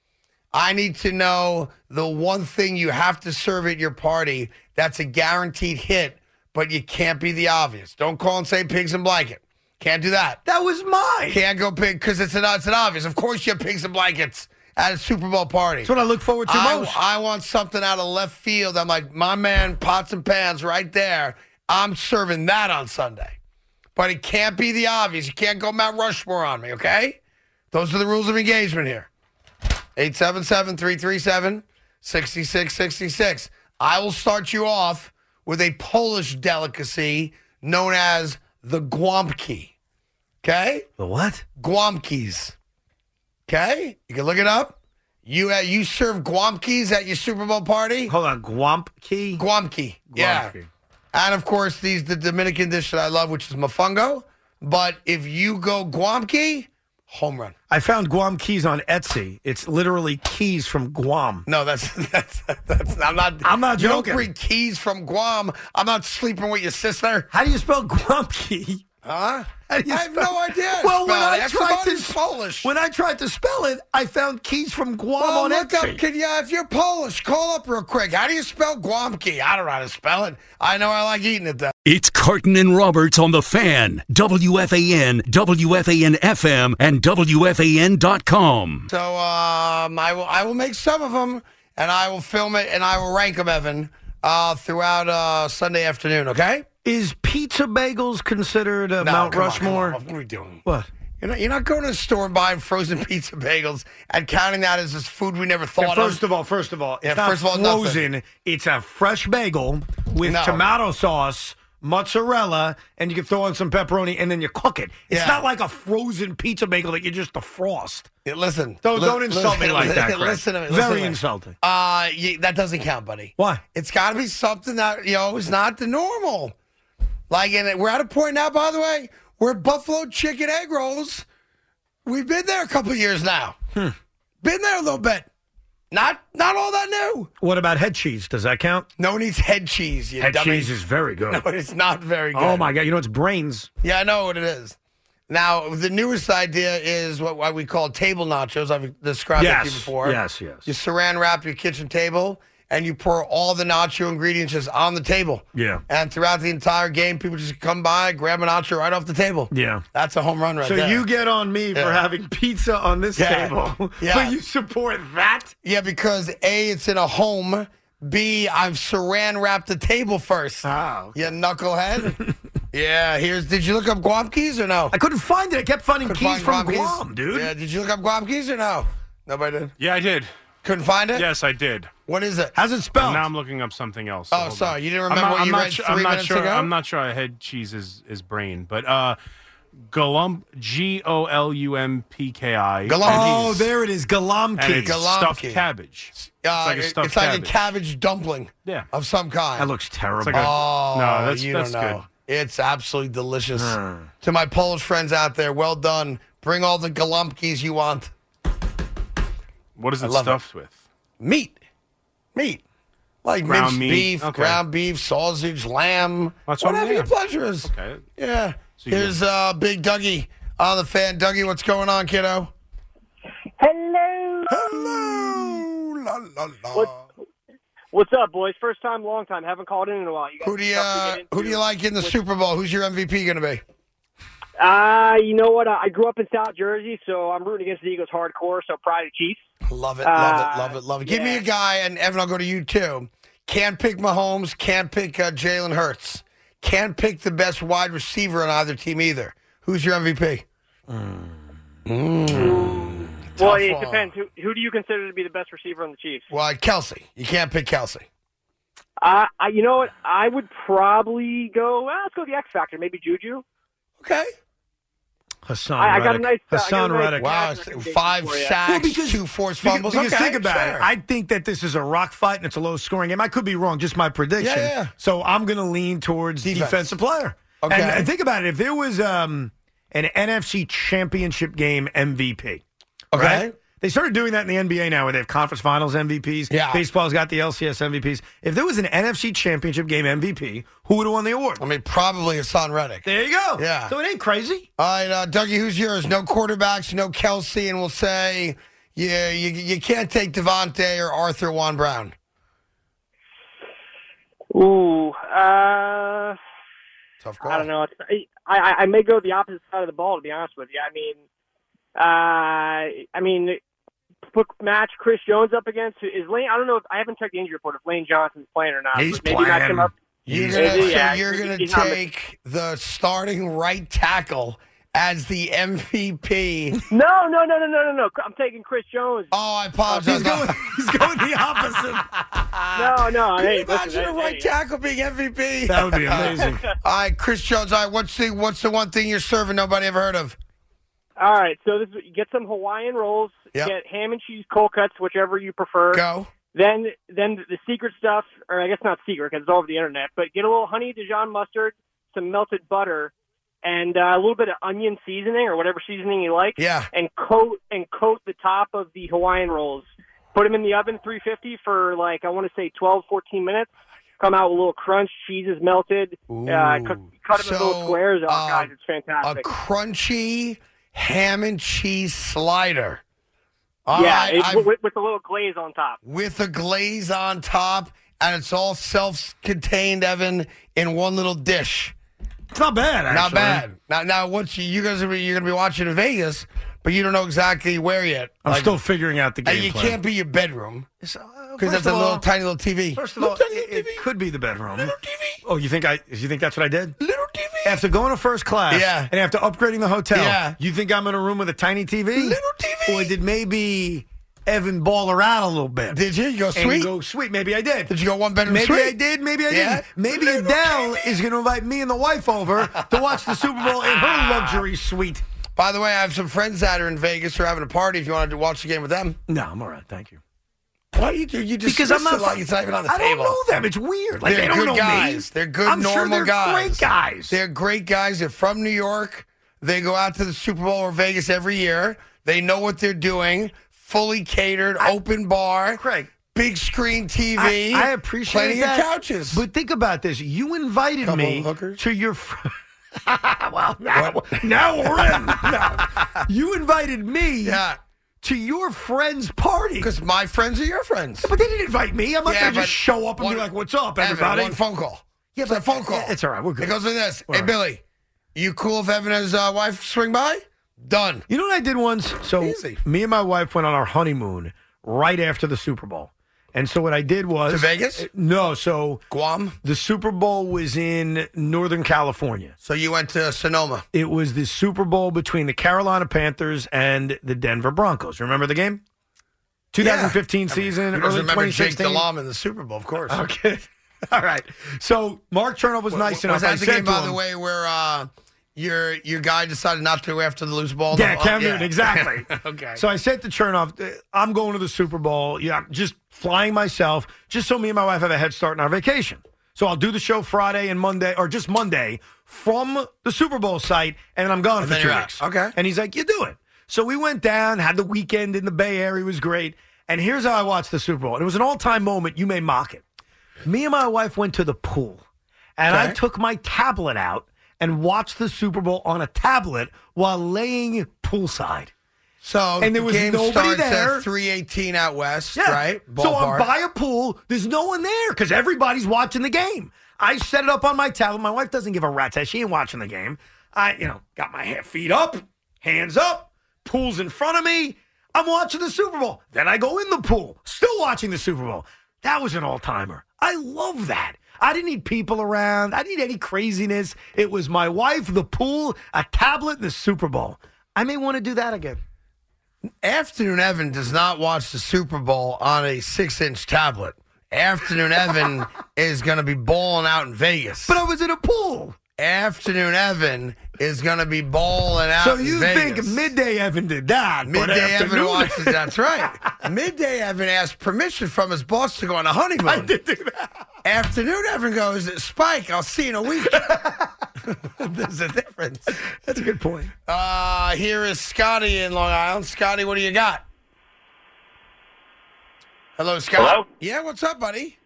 I need to know the one thing you have to serve at your party that's a guaranteed hit, but you can't be the obvious. Don't call and say pigs and blanket. Can't do that. that was mine. Can't go pig because it's an it's an obvious. Of course, you have pigs and blankets at a Super Bowl party. That's what I look forward to I, most. I want something out of left field. I'm like, my man, pots and pans right there. I'm serving that on Sunday. But it can't be the obvious. You can't go Mount Rushmore on me, okay? Those are the rules of engagement here. 877 337 6666. I will start you off with a Polish delicacy known as the Guamki. Okay? the what? Guamkis. Okay? You can look it up. You uh, you serve Guamkis at your Super Bowl party? Hold on. Guamp key? Guamki. Yeah. And of course, these the Dominican dish that I love, which is mofongo. But if you go Guamki, home run. I found Guam keys on Etsy. It's literally keys from Guam. No, that's that's that's. I'm not. I'm not You joking. don't bring keys from Guam. I'm not sleeping with your sister. How do you spell Guam key? Huh? How do you I have no idea. Well, when. I Ask tried Polish. when I tried to spell it, I found keys from Guam Well, on look Etsy. up, can you, if you're Polish, call up real quick. How do you spell Guamki? I don't know how to spell it. I know I like eating it though. It's Carton and Roberts on the fan. WFAN, WFAN FM, and WFAN.com. So um, I will I will make some of them, and I will film it, and I will rank them, Evan, uh, throughout uh, Sunday afternoon. Okay? Is pizza bagels considered a No, Mount come on, Rushmore? on. What are we doing? What? You're not, you're not going to the store and buying frozen pizza bagels and counting that as this food we never thought first of. of all, first of all, it's Yeah, not first of all, nothing. frozen. It's a fresh bagel with No. tomato sauce, mozzarella, and you can throw in some pepperoni, and then you cook it. It's Yeah. not like a frozen pizza bagel that you just defrost. Yeah, listen, Don't, li- don't insult me like that. Listen to me. listen Very to me. insulting. Uh, that doesn't count, buddy. Why? It's got to be something that you know is not the normal. Like, and we're at a point now, by the way, where buffalo chicken egg rolls. We've been there a couple years now. Hmm. Been there a little bit. Not not all that new. What about head cheese? Does that count? No one eats head cheese. You Head dummy. cheese is very good. No, it's not very good. Oh my god! You know it's brains. Yeah, I know what it is. Now, the newest idea is what, what we call table nachos. I've described it to you before. Yes. Yes. You saran wrap your kitchen table and you pour all the nacho ingredients just on the table. Yeah. And throughout the entire game, people just come by, grab a nacho right off the table. Yeah. That's a home run right So there. So you get on me for having pizza on this Yeah. table, Yeah. but you support that? yeah, because A, it's in a home. B, I've saran wrapped the table first. Oh. You knucklehead. yeah, here's. Did you look up Guam keys or no? I couldn't find it. I kept finding Couldn't keys find from keys? Guam, dude. Yeah, did you look up Guam keys or no? Nobody did. Yeah, I did. Couldn't find it. Yes, I did. What is it? How's it spelled? Now I'm looking up something else. Oh, Hold on. sorry, you didn't I'm remember not, what I'm you not read sure, three I'm not minutes sure. ago? I'm not sure I had cheese is, is brain, but uh, Golum G O L U M P K I. Golum- oh, there it is. Galam and it's keys. Stuffed cabbage. Uh, it's like a it- stuffed it's like cabbage. a cabbage dumpling Yeah. of some kind. That looks terrible. It's like a- oh, No, that's- you that's don't know. good. It's absolutely delicious. Hmm. To my Polish friends out there, well done. Bring all the galumpkies you want. What is it love it. stuffed with? Meat, meat, like Ground minced meat. beef, Okay. ground beef, sausage, lamb, That's what I'm- whatever your yeah. pleasure is. Okay. Yeah. So you- Here's uh, Big Dougie on the fan. Dougie, what's going on, kiddo? Hello. Hello. La, la, la. What- What's up, boys? First time, long time. Haven't called in in a while. You guys Who do you have stuff to uh, get who do you into. like in the Super Bowl? Who's your MVP going to be? Uh, you know what? I grew up in South Jersey, so I'm rooting against the Eagles hardcore. So probably the Chiefs. Love it, love Uh, it, love it, love it. Give me a guy, and Evan, I'll go to you too. Can't pick Mahomes. Can't pick uh, Jalen Hurts. Can't pick the best wide receiver on either team either. Who's your MVP? Mm. well, it one. depends. Who, who do you consider to be the best receiver on the Chiefs? Well, Kelce. You can't pick Kelce. Uh, I, you know what? I would probably go. Well, let's go the X Factor. Maybe Juju. Okay. Haason I- I got a Reddick. nice- uh, I got a Haason nice- Reddick. Wow, That's a recommendation five for you. sacks, Well, because- two forced Because, fumbles. because okay, think about sure. it. I think that this is a rock fight and it's a low scoring game. I could be wrong, just my prediction. Yeah, yeah. So I'm going to lean towards Defense. defensive player. Okay. And, and think about it. If there was um, an NFC championship game MVP, Okay. right? They started doing that in the NBA now where they have conference finals MVPs. Yeah. Baseball's got the LCS MVPs. If there was an NFC championship game MVP, who would have won the award? I mean, probably Haason Reddick. There you go. Yeah. So it ain't crazy. All right, uh, Dougie, who's yours? No quarterbacks, no Kelce, and we'll say yeah, you, you can't take DeVonta or Arthur Juan Brown. Ooh. Uh, Tough call. I don't know. I, I I may go the opposite side of the ball to be honest with you. I mean, uh, I mean, put match Chris Jones up against is Lane. I don't know if I haven't checked the injury report if Lane Johnson's playing or not. He's maybe match him up. You're gonna, Maybe, so yeah, you're gonna take the starting right tackle as the MVP. No, no, no, no, no, no, no. I'm taking Chris Jones. Oh, I apologize. He's going, he's going the opposite. No, no. Can hey, you imagine listen, a right hey. tackle being MVP? That would be amazing. All right, Chris Jones. All right, what's the what's the one thing you're serving nobody ever heard of? All right, so this you get some Hawaiian rolls. Yep. Get ham and cheese cold cuts, whichever you prefer. Go. Then, then the secret stuff, or I guess not secret because it's all over the internet. But get a little honey Dijon mustard, some melted butter, and uh, a little bit of onion seasoning or whatever seasoning you like. Yeah. And coat and coat the top of the Hawaiian rolls. Put them in the oven 350 for like I want to say 12, 14 minutes. Come out with a little crunch. Cheese is melted. Uh, cut, cut them in little squares. Oh, uh, guys, it's fantastic. A crunchy ham and cheese slider. All yeah, right, it, with, with a little glaze on top. with a glaze on top, and it's all self-contained, Evan, in one little dish. It's not bad, actually. Not bad. Now, now, once you, you guys are you're gonna be watching in Vegas, but you don't know exactly where yet. I'm Like, still figuring out the and game you plan. can't be your bedroom uh, Because that's a little tiny little TV. First of little all, tiny it, it TV. could be the bedroom. little TV. Oh, you think I? You think that's what I did? Little TV. After going to first class, Yeah. and after upgrading the hotel, Yeah. you think I'm in a room with a tiny TV? Little TV. Or did maybe Evan ball around a little bit? Did you? You go And sweet? go sweet. Maybe I did. Did you go one bedroom Maybe suite? I did. Maybe I Yeah. didn't. Maybe Little Adele TV. is going to invite me and the wife over to watch the Super Bowl in her luxury suite. By the way, I have some friends that are in Vegas who are having a party. If you wanted to watch the game with them, No, I'm all right. Thank you. Why do you do? You just Because I'm not. like it's not even on the I table. I don't know them. It's weird. Like They're they don't good know guys. me. They're good, I'm sure normal they're guys. Great guys. They're great guys. They're from New York. They go out to the Super Bowl or Vegas every year. They know what they're doing. Fully catered, open bar, Craig. big screen TV. I, I appreciate plenty that. of couches. But think about this. You invited Couple me to your. Fr- well, now, now we're in. No. You invited me yeah, to your friend's party. Because my friends are your friends. But they didn't invite me. I'm not Yeah, going to just show up and one- be like, "What's up, Evan, everybody?" one phone call. Yeah, it's a phone call. It's all right. We're good. It goes like this. We're hey, right. Billy, you cool if Evan and his uh, wife swing by? Done. You know what I did once? So Easy. me and my wife went on our honeymoon right after the Super Bowl. And so what I did was To Vegas? No, so Guam? the Super Bowl was in Northern California. So you went to Sonoma. It was the Super Bowl between the Carolina Panthers and the Denver Broncos. Remember the game? 2015 season, Who early doesn't remember Jake 2016. Delhomme in the Super Bowl, of course. Okay. All right. So Mark Chernoff was nice was enough. that I the game, by him, the way, where uh, your your guy decided not to after the loose ball? Yeah, Oh, Cam Newton, exactly. okay. So I said to Chernoff, uh, I'm going to the Super Bowl. Yeah, I'm just flying myself, just so me and my wife have a head start in our vacation. So I'll do the show Friday and Monday, or just Monday from the Super Bowl site, and I'm gone And for then two you're out. weeks. Okay. And he's like, You do it. So we went down, had the weekend in the Bay Area, it was great. And here's how I watched the Super Bowl. And it was an all time moment. You may mock it. Me and my wife went to the pool, and I took my tablet out and watch the Super Bowl on a tablet while laying poolside. so and there the was game nobody starts there. at three eighteen out west, Yeah. right? So I'm by a pool. There's no one there because everybody's watching the game. I set it up on my tablet. My wife doesn't give a rat's ass. She ain't watching the game. I, you know, got my feet up, hands up, pool's in front of me. I'm watching the Super Bowl. Then I go in the pool, still watching the Super Bowl. That was an all timer. I love that. I didn't need people around. I didn't need any craziness. It was my wife, the pool, a tablet, and the Super Bowl. I may want to do that again. Afternoon Evan does not watch the Super Bowl on a six inch tablet. Afternoon Evan is going to be balling out in Vegas. But I was in a pool. Afternoon Evan is going to be balling out in Vegas. So you think midday Evan did that? Midday Evan watches. That's right. Midday Evan asked permission from his boss to go on a honeymoon. I did do that. Afternoon Evan goes, Spike, I'll see you in a week. There's a difference. That's a good point. Uh, here is Scotty in Long Island. Scotty, what do you got? Hello, Scott. Hello? Yeah, what's up, buddy?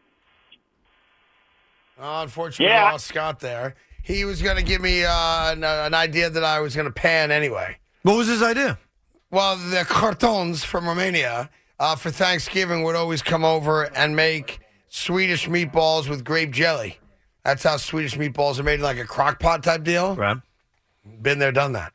Oh, unfortunately, Yeah. we lost Scott there. He was going to give me uh, an, an idea that I was going to pan anyway. What was his idea? Well, the cartons from Romania uh, for Thanksgiving would always come over and make Swedish meatballs with grape jelly. That's how Swedish meatballs are made, in like a crock pot type deal. Right. Been there, done that.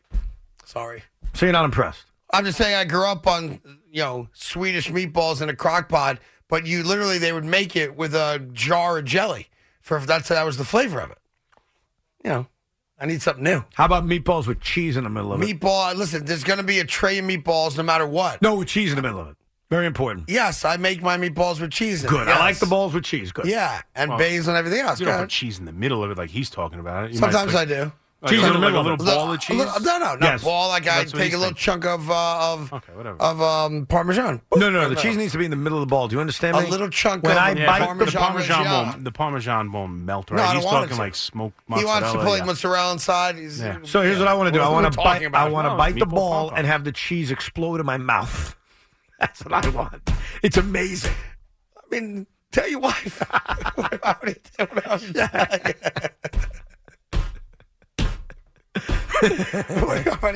Sorry. So you're not impressed? I'm just saying I grew up on, you know, Swedish meatballs in a crock pot, but you literally, they would make it with a jar of jelly. For that's That was the flavor of it. You know, I need something new. How about meatballs with cheese in the middle of it? Meatball, listen, there's going to be a tray of meatballs no matter what. No, with cheese in the middle of it. Very important. Yes, I make my meatballs with cheese in it. Good. I like the balls with cheese. Good. Yeah, and Well, basil and everything else. You Go don't ahead. put cheese in the middle of it like he's talking about it. You might Sometimes put- I do. Like Cheese a in the little, like middle a of little ball of cheese. No, no, not Yes. ball. Like I That's take a little thinking. chunk of uh, of Okay, whatever. of um, Parmesan. No, no, no. The cheese needs to be in the middle of the ball. Do you understand A me? little chunk when of I Yeah, bite Parmesan the Parmesan won't. The Parmesan won't melt, No, right? I don't he's want it talking to. like smoked mozzarella. He wants to put yeah. mozzarella inside. He's, Yeah. So here's what I want to do. I want to bite. I want to bite the ball and have the cheese explode in my mouth. That's what I want. It's amazing. I mean, tell your wife. what would he? What else would you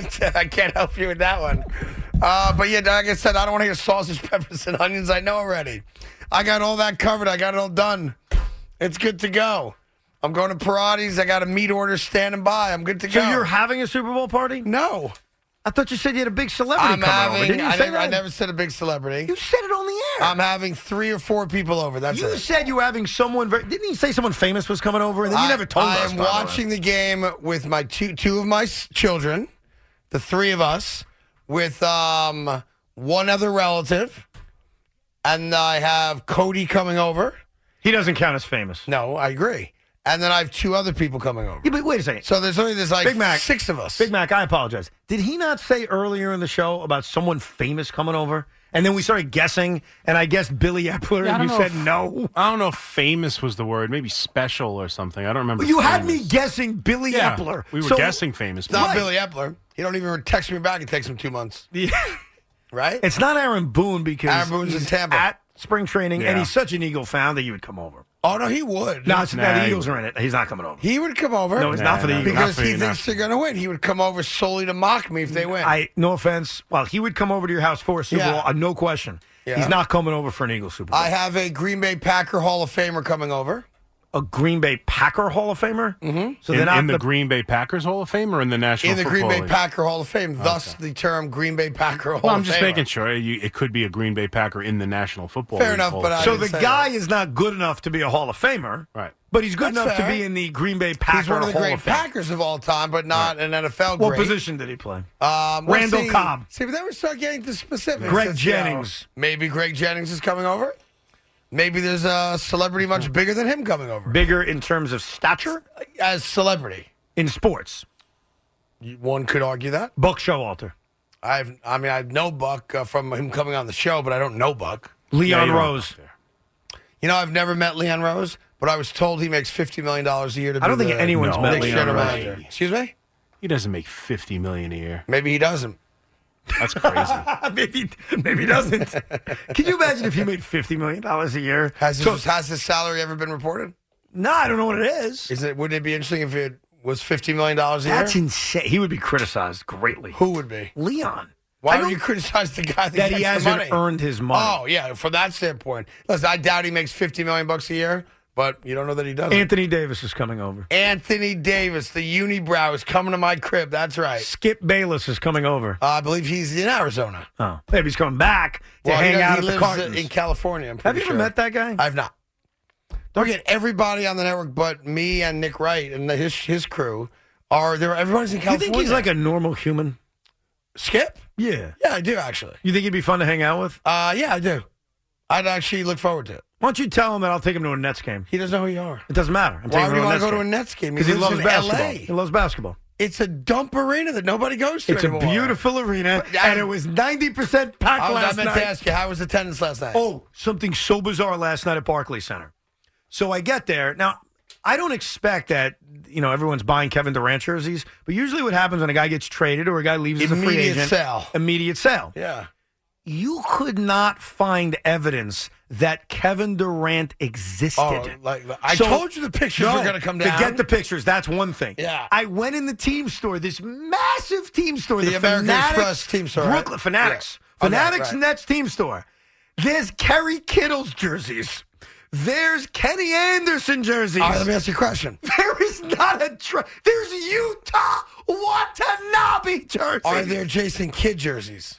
say? I can't help you with that one. Uh, but yeah, like I said, I don't want to hear sausage, peppers, and onions. I know already. I got all that covered. I got it all done. It's good to go. I'm going to Parati's. I got a meat order standing by. I'm good to So go. you're having a Super Bowl party? no. I thought you said you had a big celebrity I'm coming having. over. Didn't you I, say never, I never said a big celebrity. You said it on the air. I'm having three or four people over. That's you it. said you were having someone. Very, didn't you say someone famous was coming over? And then you I- never told I us. am by the watching the game with my two two of my children, the three of us, with um one other relative, and I have Cody coming over. He doesn't count as famous. No, I agree. And then I have two other people coming over. Yeah, but wait a second. So there's only there's like Big Mac. six of us. Big Mac, I apologize. Did he not say earlier in the show about someone famous coming over? And then we started guessing, and I guessed Billy Eppler, Yeah, and you said if- no. I don't know if famous was the word. Maybe special or something. I don't remember. You had me guessing Billy Yeah, Eppler. we were So- guessing famous. Not Right. Billy Eppler. He don't even text me back. It takes him two months. Yeah. Right? It's not Aaron Boone because Aaron Boone's in Tampa. at spring training, and he's such an Eagle fan that he would come over. Oh no, he would. No, it's, Nah, the Eagles are in it. He's not coming over. he would come over. No, it's not for the Eagles. because he you, thinks they're going to win. He would come over solely to mock me if they win. I no offense. Well, he would come over to your house for a Super Yeah. Bowl, uh, no question. Yeah. He's not coming over for an Eagles Super Bowl. I have a Green Bay Packer Hall of Famer coming over. A Green Bay Packer Hall of Famer. Mm-hmm. So in, they're not in the, the Green Bay Packers Hall of Fame or in the National in the Green Bay League? Packer Hall of Fame. Thus, the term Green Bay Packer Hall Well, I'm just Famer. making sure you, it could be a Green Bay Packer in the National Football Fair League enough, Hall but of I So the guy that. is not good enough to be a Hall of Famer, right. but he's good That's enough to be in the Green Bay Packer He's one of the Hall great of Packers of all time, but not an NFL What position did he play? Um, well, Randall see- Cobb. See, but then we start getting to specifics. Greg It's, you know, Jennings. maybe Greg Jennings is coming over. Maybe there's a celebrity much bigger than him coming over. Bigger in terms of stature As celebrity, in sports. one could argue that. Buck Showalter, I've, I mean, I know Buck uh, from him coming on the show, but I don't know Buck. Yeah, Leon you Rose. You know, I've never met Leon Rose, but I was told he makes fifty million dollars a year to. I don't think anyone's No, met Leon Rose. manager. Excuse me. He doesn't make 50 million a year. Maybe he doesn't. That's crazy. maybe, maybe he doesn't. Can you imagine if he made fifty million dollars a year? Has his, So- has his salary ever been reported? no, I don't know what it is. Is it? Wouldn't it be interesting if it was fifty million dollars a year? That's insane. He would be criticized greatly. Who would be? Leon. Why would you criticize the guy that, that gets he hasn't money? earned his money? Oh yeah, from that standpoint. Listen, I doubt he makes fifty million bucks a year, but you don't know that he doesn't. Anthony Davis is coming over. Anthony Davis, the unibrow, is coming to my crib. That's right. Skip Bayless is coming over. Uh, I believe he's in Arizona. Oh, maybe he's coming back to Well, hang does- out he at the lives in California. I'm Have you ever met that guy? I've not. Don't forget, everybody on the network but me and Nick Wright and his his crew are there. Everybody's in California. you think he's like a normal human? Skip? Yeah. Yeah, I do actually. You think he'd be fun to hang out with? Uh, yeah, I do. I'd actually look forward to it. Why don't you tell him that I'll take him to a Nets game? He doesn't know who you are. It doesn't matter. I'm Why would he want to go to a. Nets game? Because he lives loves basketball. LA. He loves basketball. It's a dump arena that nobody goes to It's a beautiful arena, I- and it was 90% packed I, was, I last meant night. to ask you, how was the attendance last night? Oh, something so bizarre last night at Barclays Center. So I get there. Now, I don't expect that, you know, everyone's buying Kevin Durant jerseys, but usually what happens when a guy gets traded or a guy leaves as a free Immediate agent, sale. immediate sale. yeah. You could not find evidence that Kevin Durant existed. Oh, like I So- told you the pictures No, were going to come down. Forget the pictures. That's one thing. Yeah. I went in the team store, this massive team store, The the, American Fanatics, Express team store, right? Brooklyn Fanatics, Yeah. Oh, okay, Fanatics right. Nets team store. There's Kerry Kittles jerseys. There's Kenny Anderson jerseys. All right, let me ask you a question. there is not a. Tr- There's Yuta Watanabe jerseys. Are there Jason Kidd jerseys?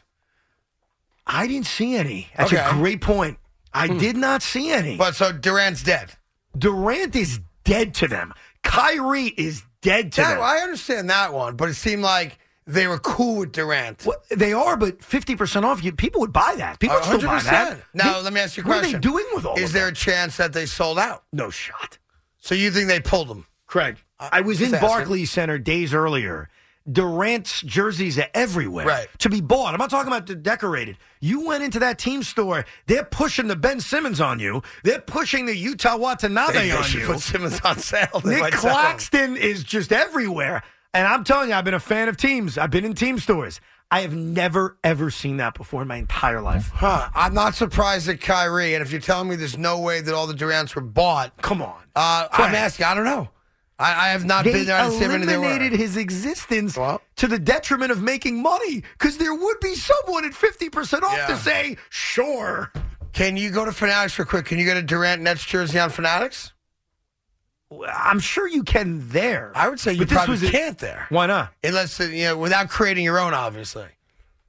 I didn't see any. That's Okay. Hmm. a great point. I did not see any. But so Durant's dead. Durant is dead to them. Kyrie is dead to That- them. I understand that one, but it seemed like they were cool with Durant. Well, they are, but fifty percent off. You people would buy that. People would still buy that. Now, They- let me ask you a what question. are they doing with all Is there that? a chance that they sold out? No shot. So you think they pulled them? Craig, I was in. Barclays Center days earlier. Durant's jerseys are everywhere Right. to be bought. I'm not talking about the decorated. You went into that team store. They're pushing the Ben Simmons on you. They're pushing the Yuta Watanabe They on should you. put Simmons on sale. They Nick might sell 'em. Claxton is just everywhere. And I'm telling you, I've been a fan of teams. I've been in team stores. I have never, ever seen that before in my entire life. Huh. I'm not surprised at Kyrie, and if you're telling me there's no way that all the Durants were bought, Come on. uh, I'm asking. I don't know. I, I have not They been there. I didn't see how many there were. eliminated his existence Well. to the detriment of making money because there would be someone at 50% off Yeah. to say, sure. Can you go to Fanatics real quick? Can you get a Durant Nets jersey on Fanatics? I'm sure you can there. I would say you probably was can't there. Why not? unless uh, you know without creating your own, obviously,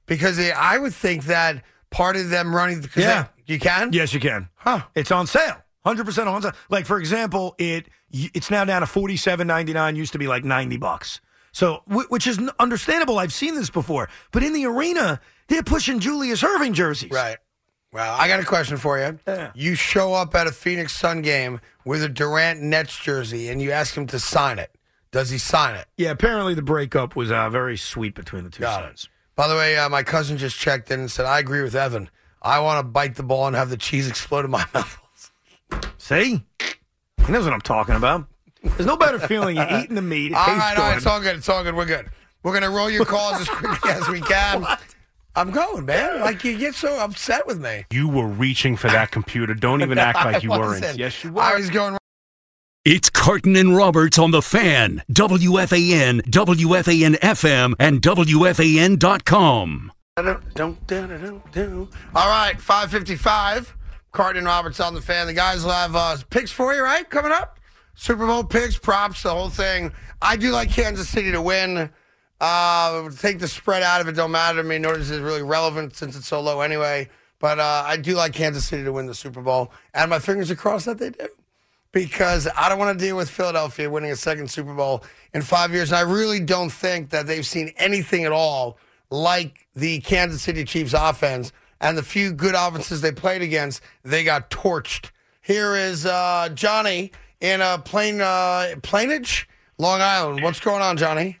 because uh, I would think that part of them running. Yeah. they- you can. Yes, you can. Huh. It's on sale. 100% on sale. Like, for example, it it's now down to 47.99 used to be like 90 bucks. So, which is understandable. I've seen this before. But in the arena, they're pushing Julius Erving jerseys. Right. Well, I got a question for you. Yeah. You show up at a Phoenix Sun game with a Durant Nets jersey, and you ask him to sign it. Does he sign it? Yeah, apparently the breakup was uh, very sweet between the two Got sides. it. By the way, uh, my cousin just checked in and said, "I agree with Evan. I want to bite the ball and have the cheese explode in my mouth." See? He knows what I'm talking about. There's no better feeling than eating the meat. It All tastes right, good. all right, it's all good. It's all good. We're good. We're gonna roll your calls as quickly as we can. I'm going, man. Like you get so upset with me. You were reaching for that computer. Don't even act like you I weren't. wasn't. Yes, you were. I was going. It's Carton and Roberts on the fan. WFAN, WFAN FM, and WFAN.com. Don't, don't, don't, don't. All right, 555. Carton Roberts on the fan. The guys will have uh, picks for you, right? Coming up. Super Bowl picks, props, the whole thing. I do like Kansas City to win. Uh, take the spread out of it. Don't matter to me. Nor is it really relevant since it's so low anyway. But uh, I do like Kansas City to win the Super Bowl. And my fingers are crossed that they do. Because I don't want to deal with Philadelphia winning a second Super Bowl in five years. And I really don't think that they've seen anything at all like the Kansas City Chiefs offense and the few good offenses they played against, they got torched. Here is uh, Johnny in a plain uh, Plainedge, Long Island. What's going on, Johnny?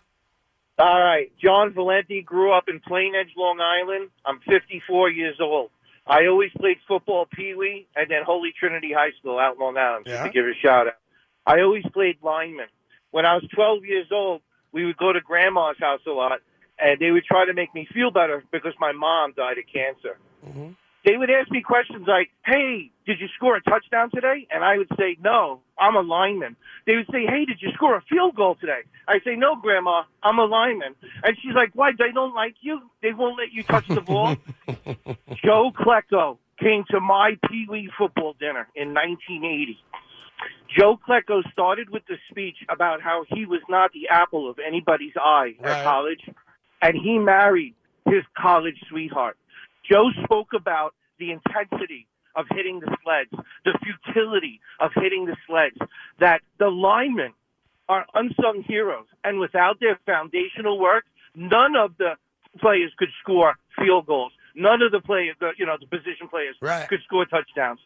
All right. John Valenti grew up in Plainedge, Long Island. I'm 54 years old. I always played football, Pee Wee, and then Holy Trinity High School out in Long Island, just Yeah. to give a shout out. I always played lineman. When I was 12 years old, we would go to grandma's house a lot, and they would try to make me feel better because my mom died of cancer. Mm-hmm. They would ask me questions like, "Hey, did you score a touchdown today?" And I would say, "No, I'm a lineman." They would say, "Hey, did you score a field goal today?" I say, "No, Grandma, I'm a lineman." And she's like, "Why? They don't like you? They won't let you touch the ball?" Joe Klecko came to my Pee Wee football dinner in 1980. Joe Klecko started with the speech about how he was not the apple of anybody's eye Right. at college, and he married his college sweetheart. Joe spoke about the intensity of hitting the sleds, the futility of hitting the sleds, that the linemen are unsung heroes, and without their foundational work, none of the players could score field goals. None of the players, the, you know, the position players Right. could score touchdowns.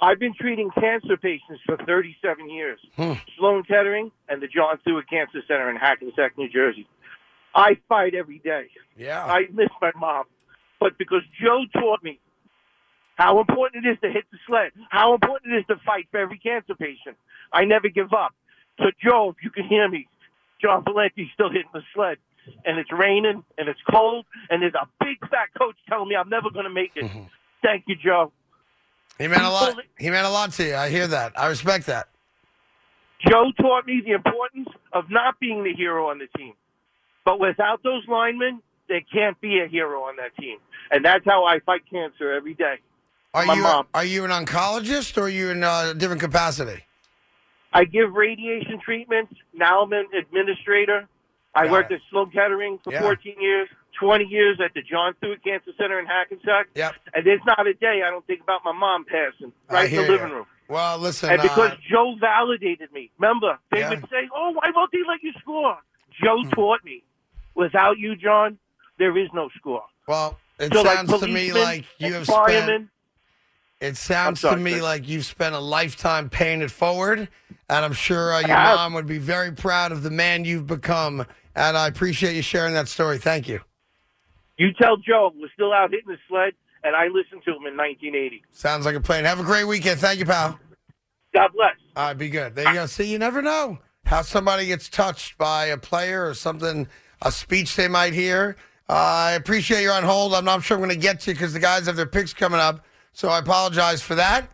I've been treating cancer patients for 37 years. Hmm. Sloan Kettering and the John Stewart Cancer Center in Hackensack, New Jersey. I fight every day. Yeah. I miss my mom. But because Joe taught me how important it is to hit the sled, how important it is to fight for every cancer patient, I never give up. So, Joe, if you can hear me, John Valenti's still hitting the sled. And it's raining and it's cold, and there's a big fat coach telling me I'm never going to make it. Mm-hmm. Thank you, Joe. he meant a lot. He meant a lot to you. I hear that. I respect that. Joe taught me the importance of not being the hero on the team. But without those linemen, there can't be a hero on that team. And that's how I fight cancer every day. Are My you mom. are you an oncologist or are you in a different capacity? I give radiation treatments. Now I'm an administrator. I Got worked it. at Sloan Kettering for Yeah. 14 years, 20 years at the John Stewart Cancer Center in Hackensack. Yep. And there's not a day I don't think about my mom passing right in the living ya. room. Well, listen. And because uh, Joe validated me, remember, they Yeah. would say, "Oh, why won't they let you score?" Joe taught me. Without you, John, there is no score. well, it so, sounds like to me like you have spent. It sounds sorry, to me Chris. like you've spent a lifetime paying it forward, and I'm sure uh, your mom would be very proud of the man you've become. And I appreciate you sharing that story. Thank you. You tell Joe we're still out hitting the sled, and I listened to him in 1980. Sounds like a plan. Have a great weekend. Thank you, pal. God bless. All right, be good. There you go. See, you never know how somebody gets touched by a player or something, a speech they might hear. I appreciate you're on hold. I'm not sure I'm going to get to you because the guys have their picks coming up. So I apologize for that.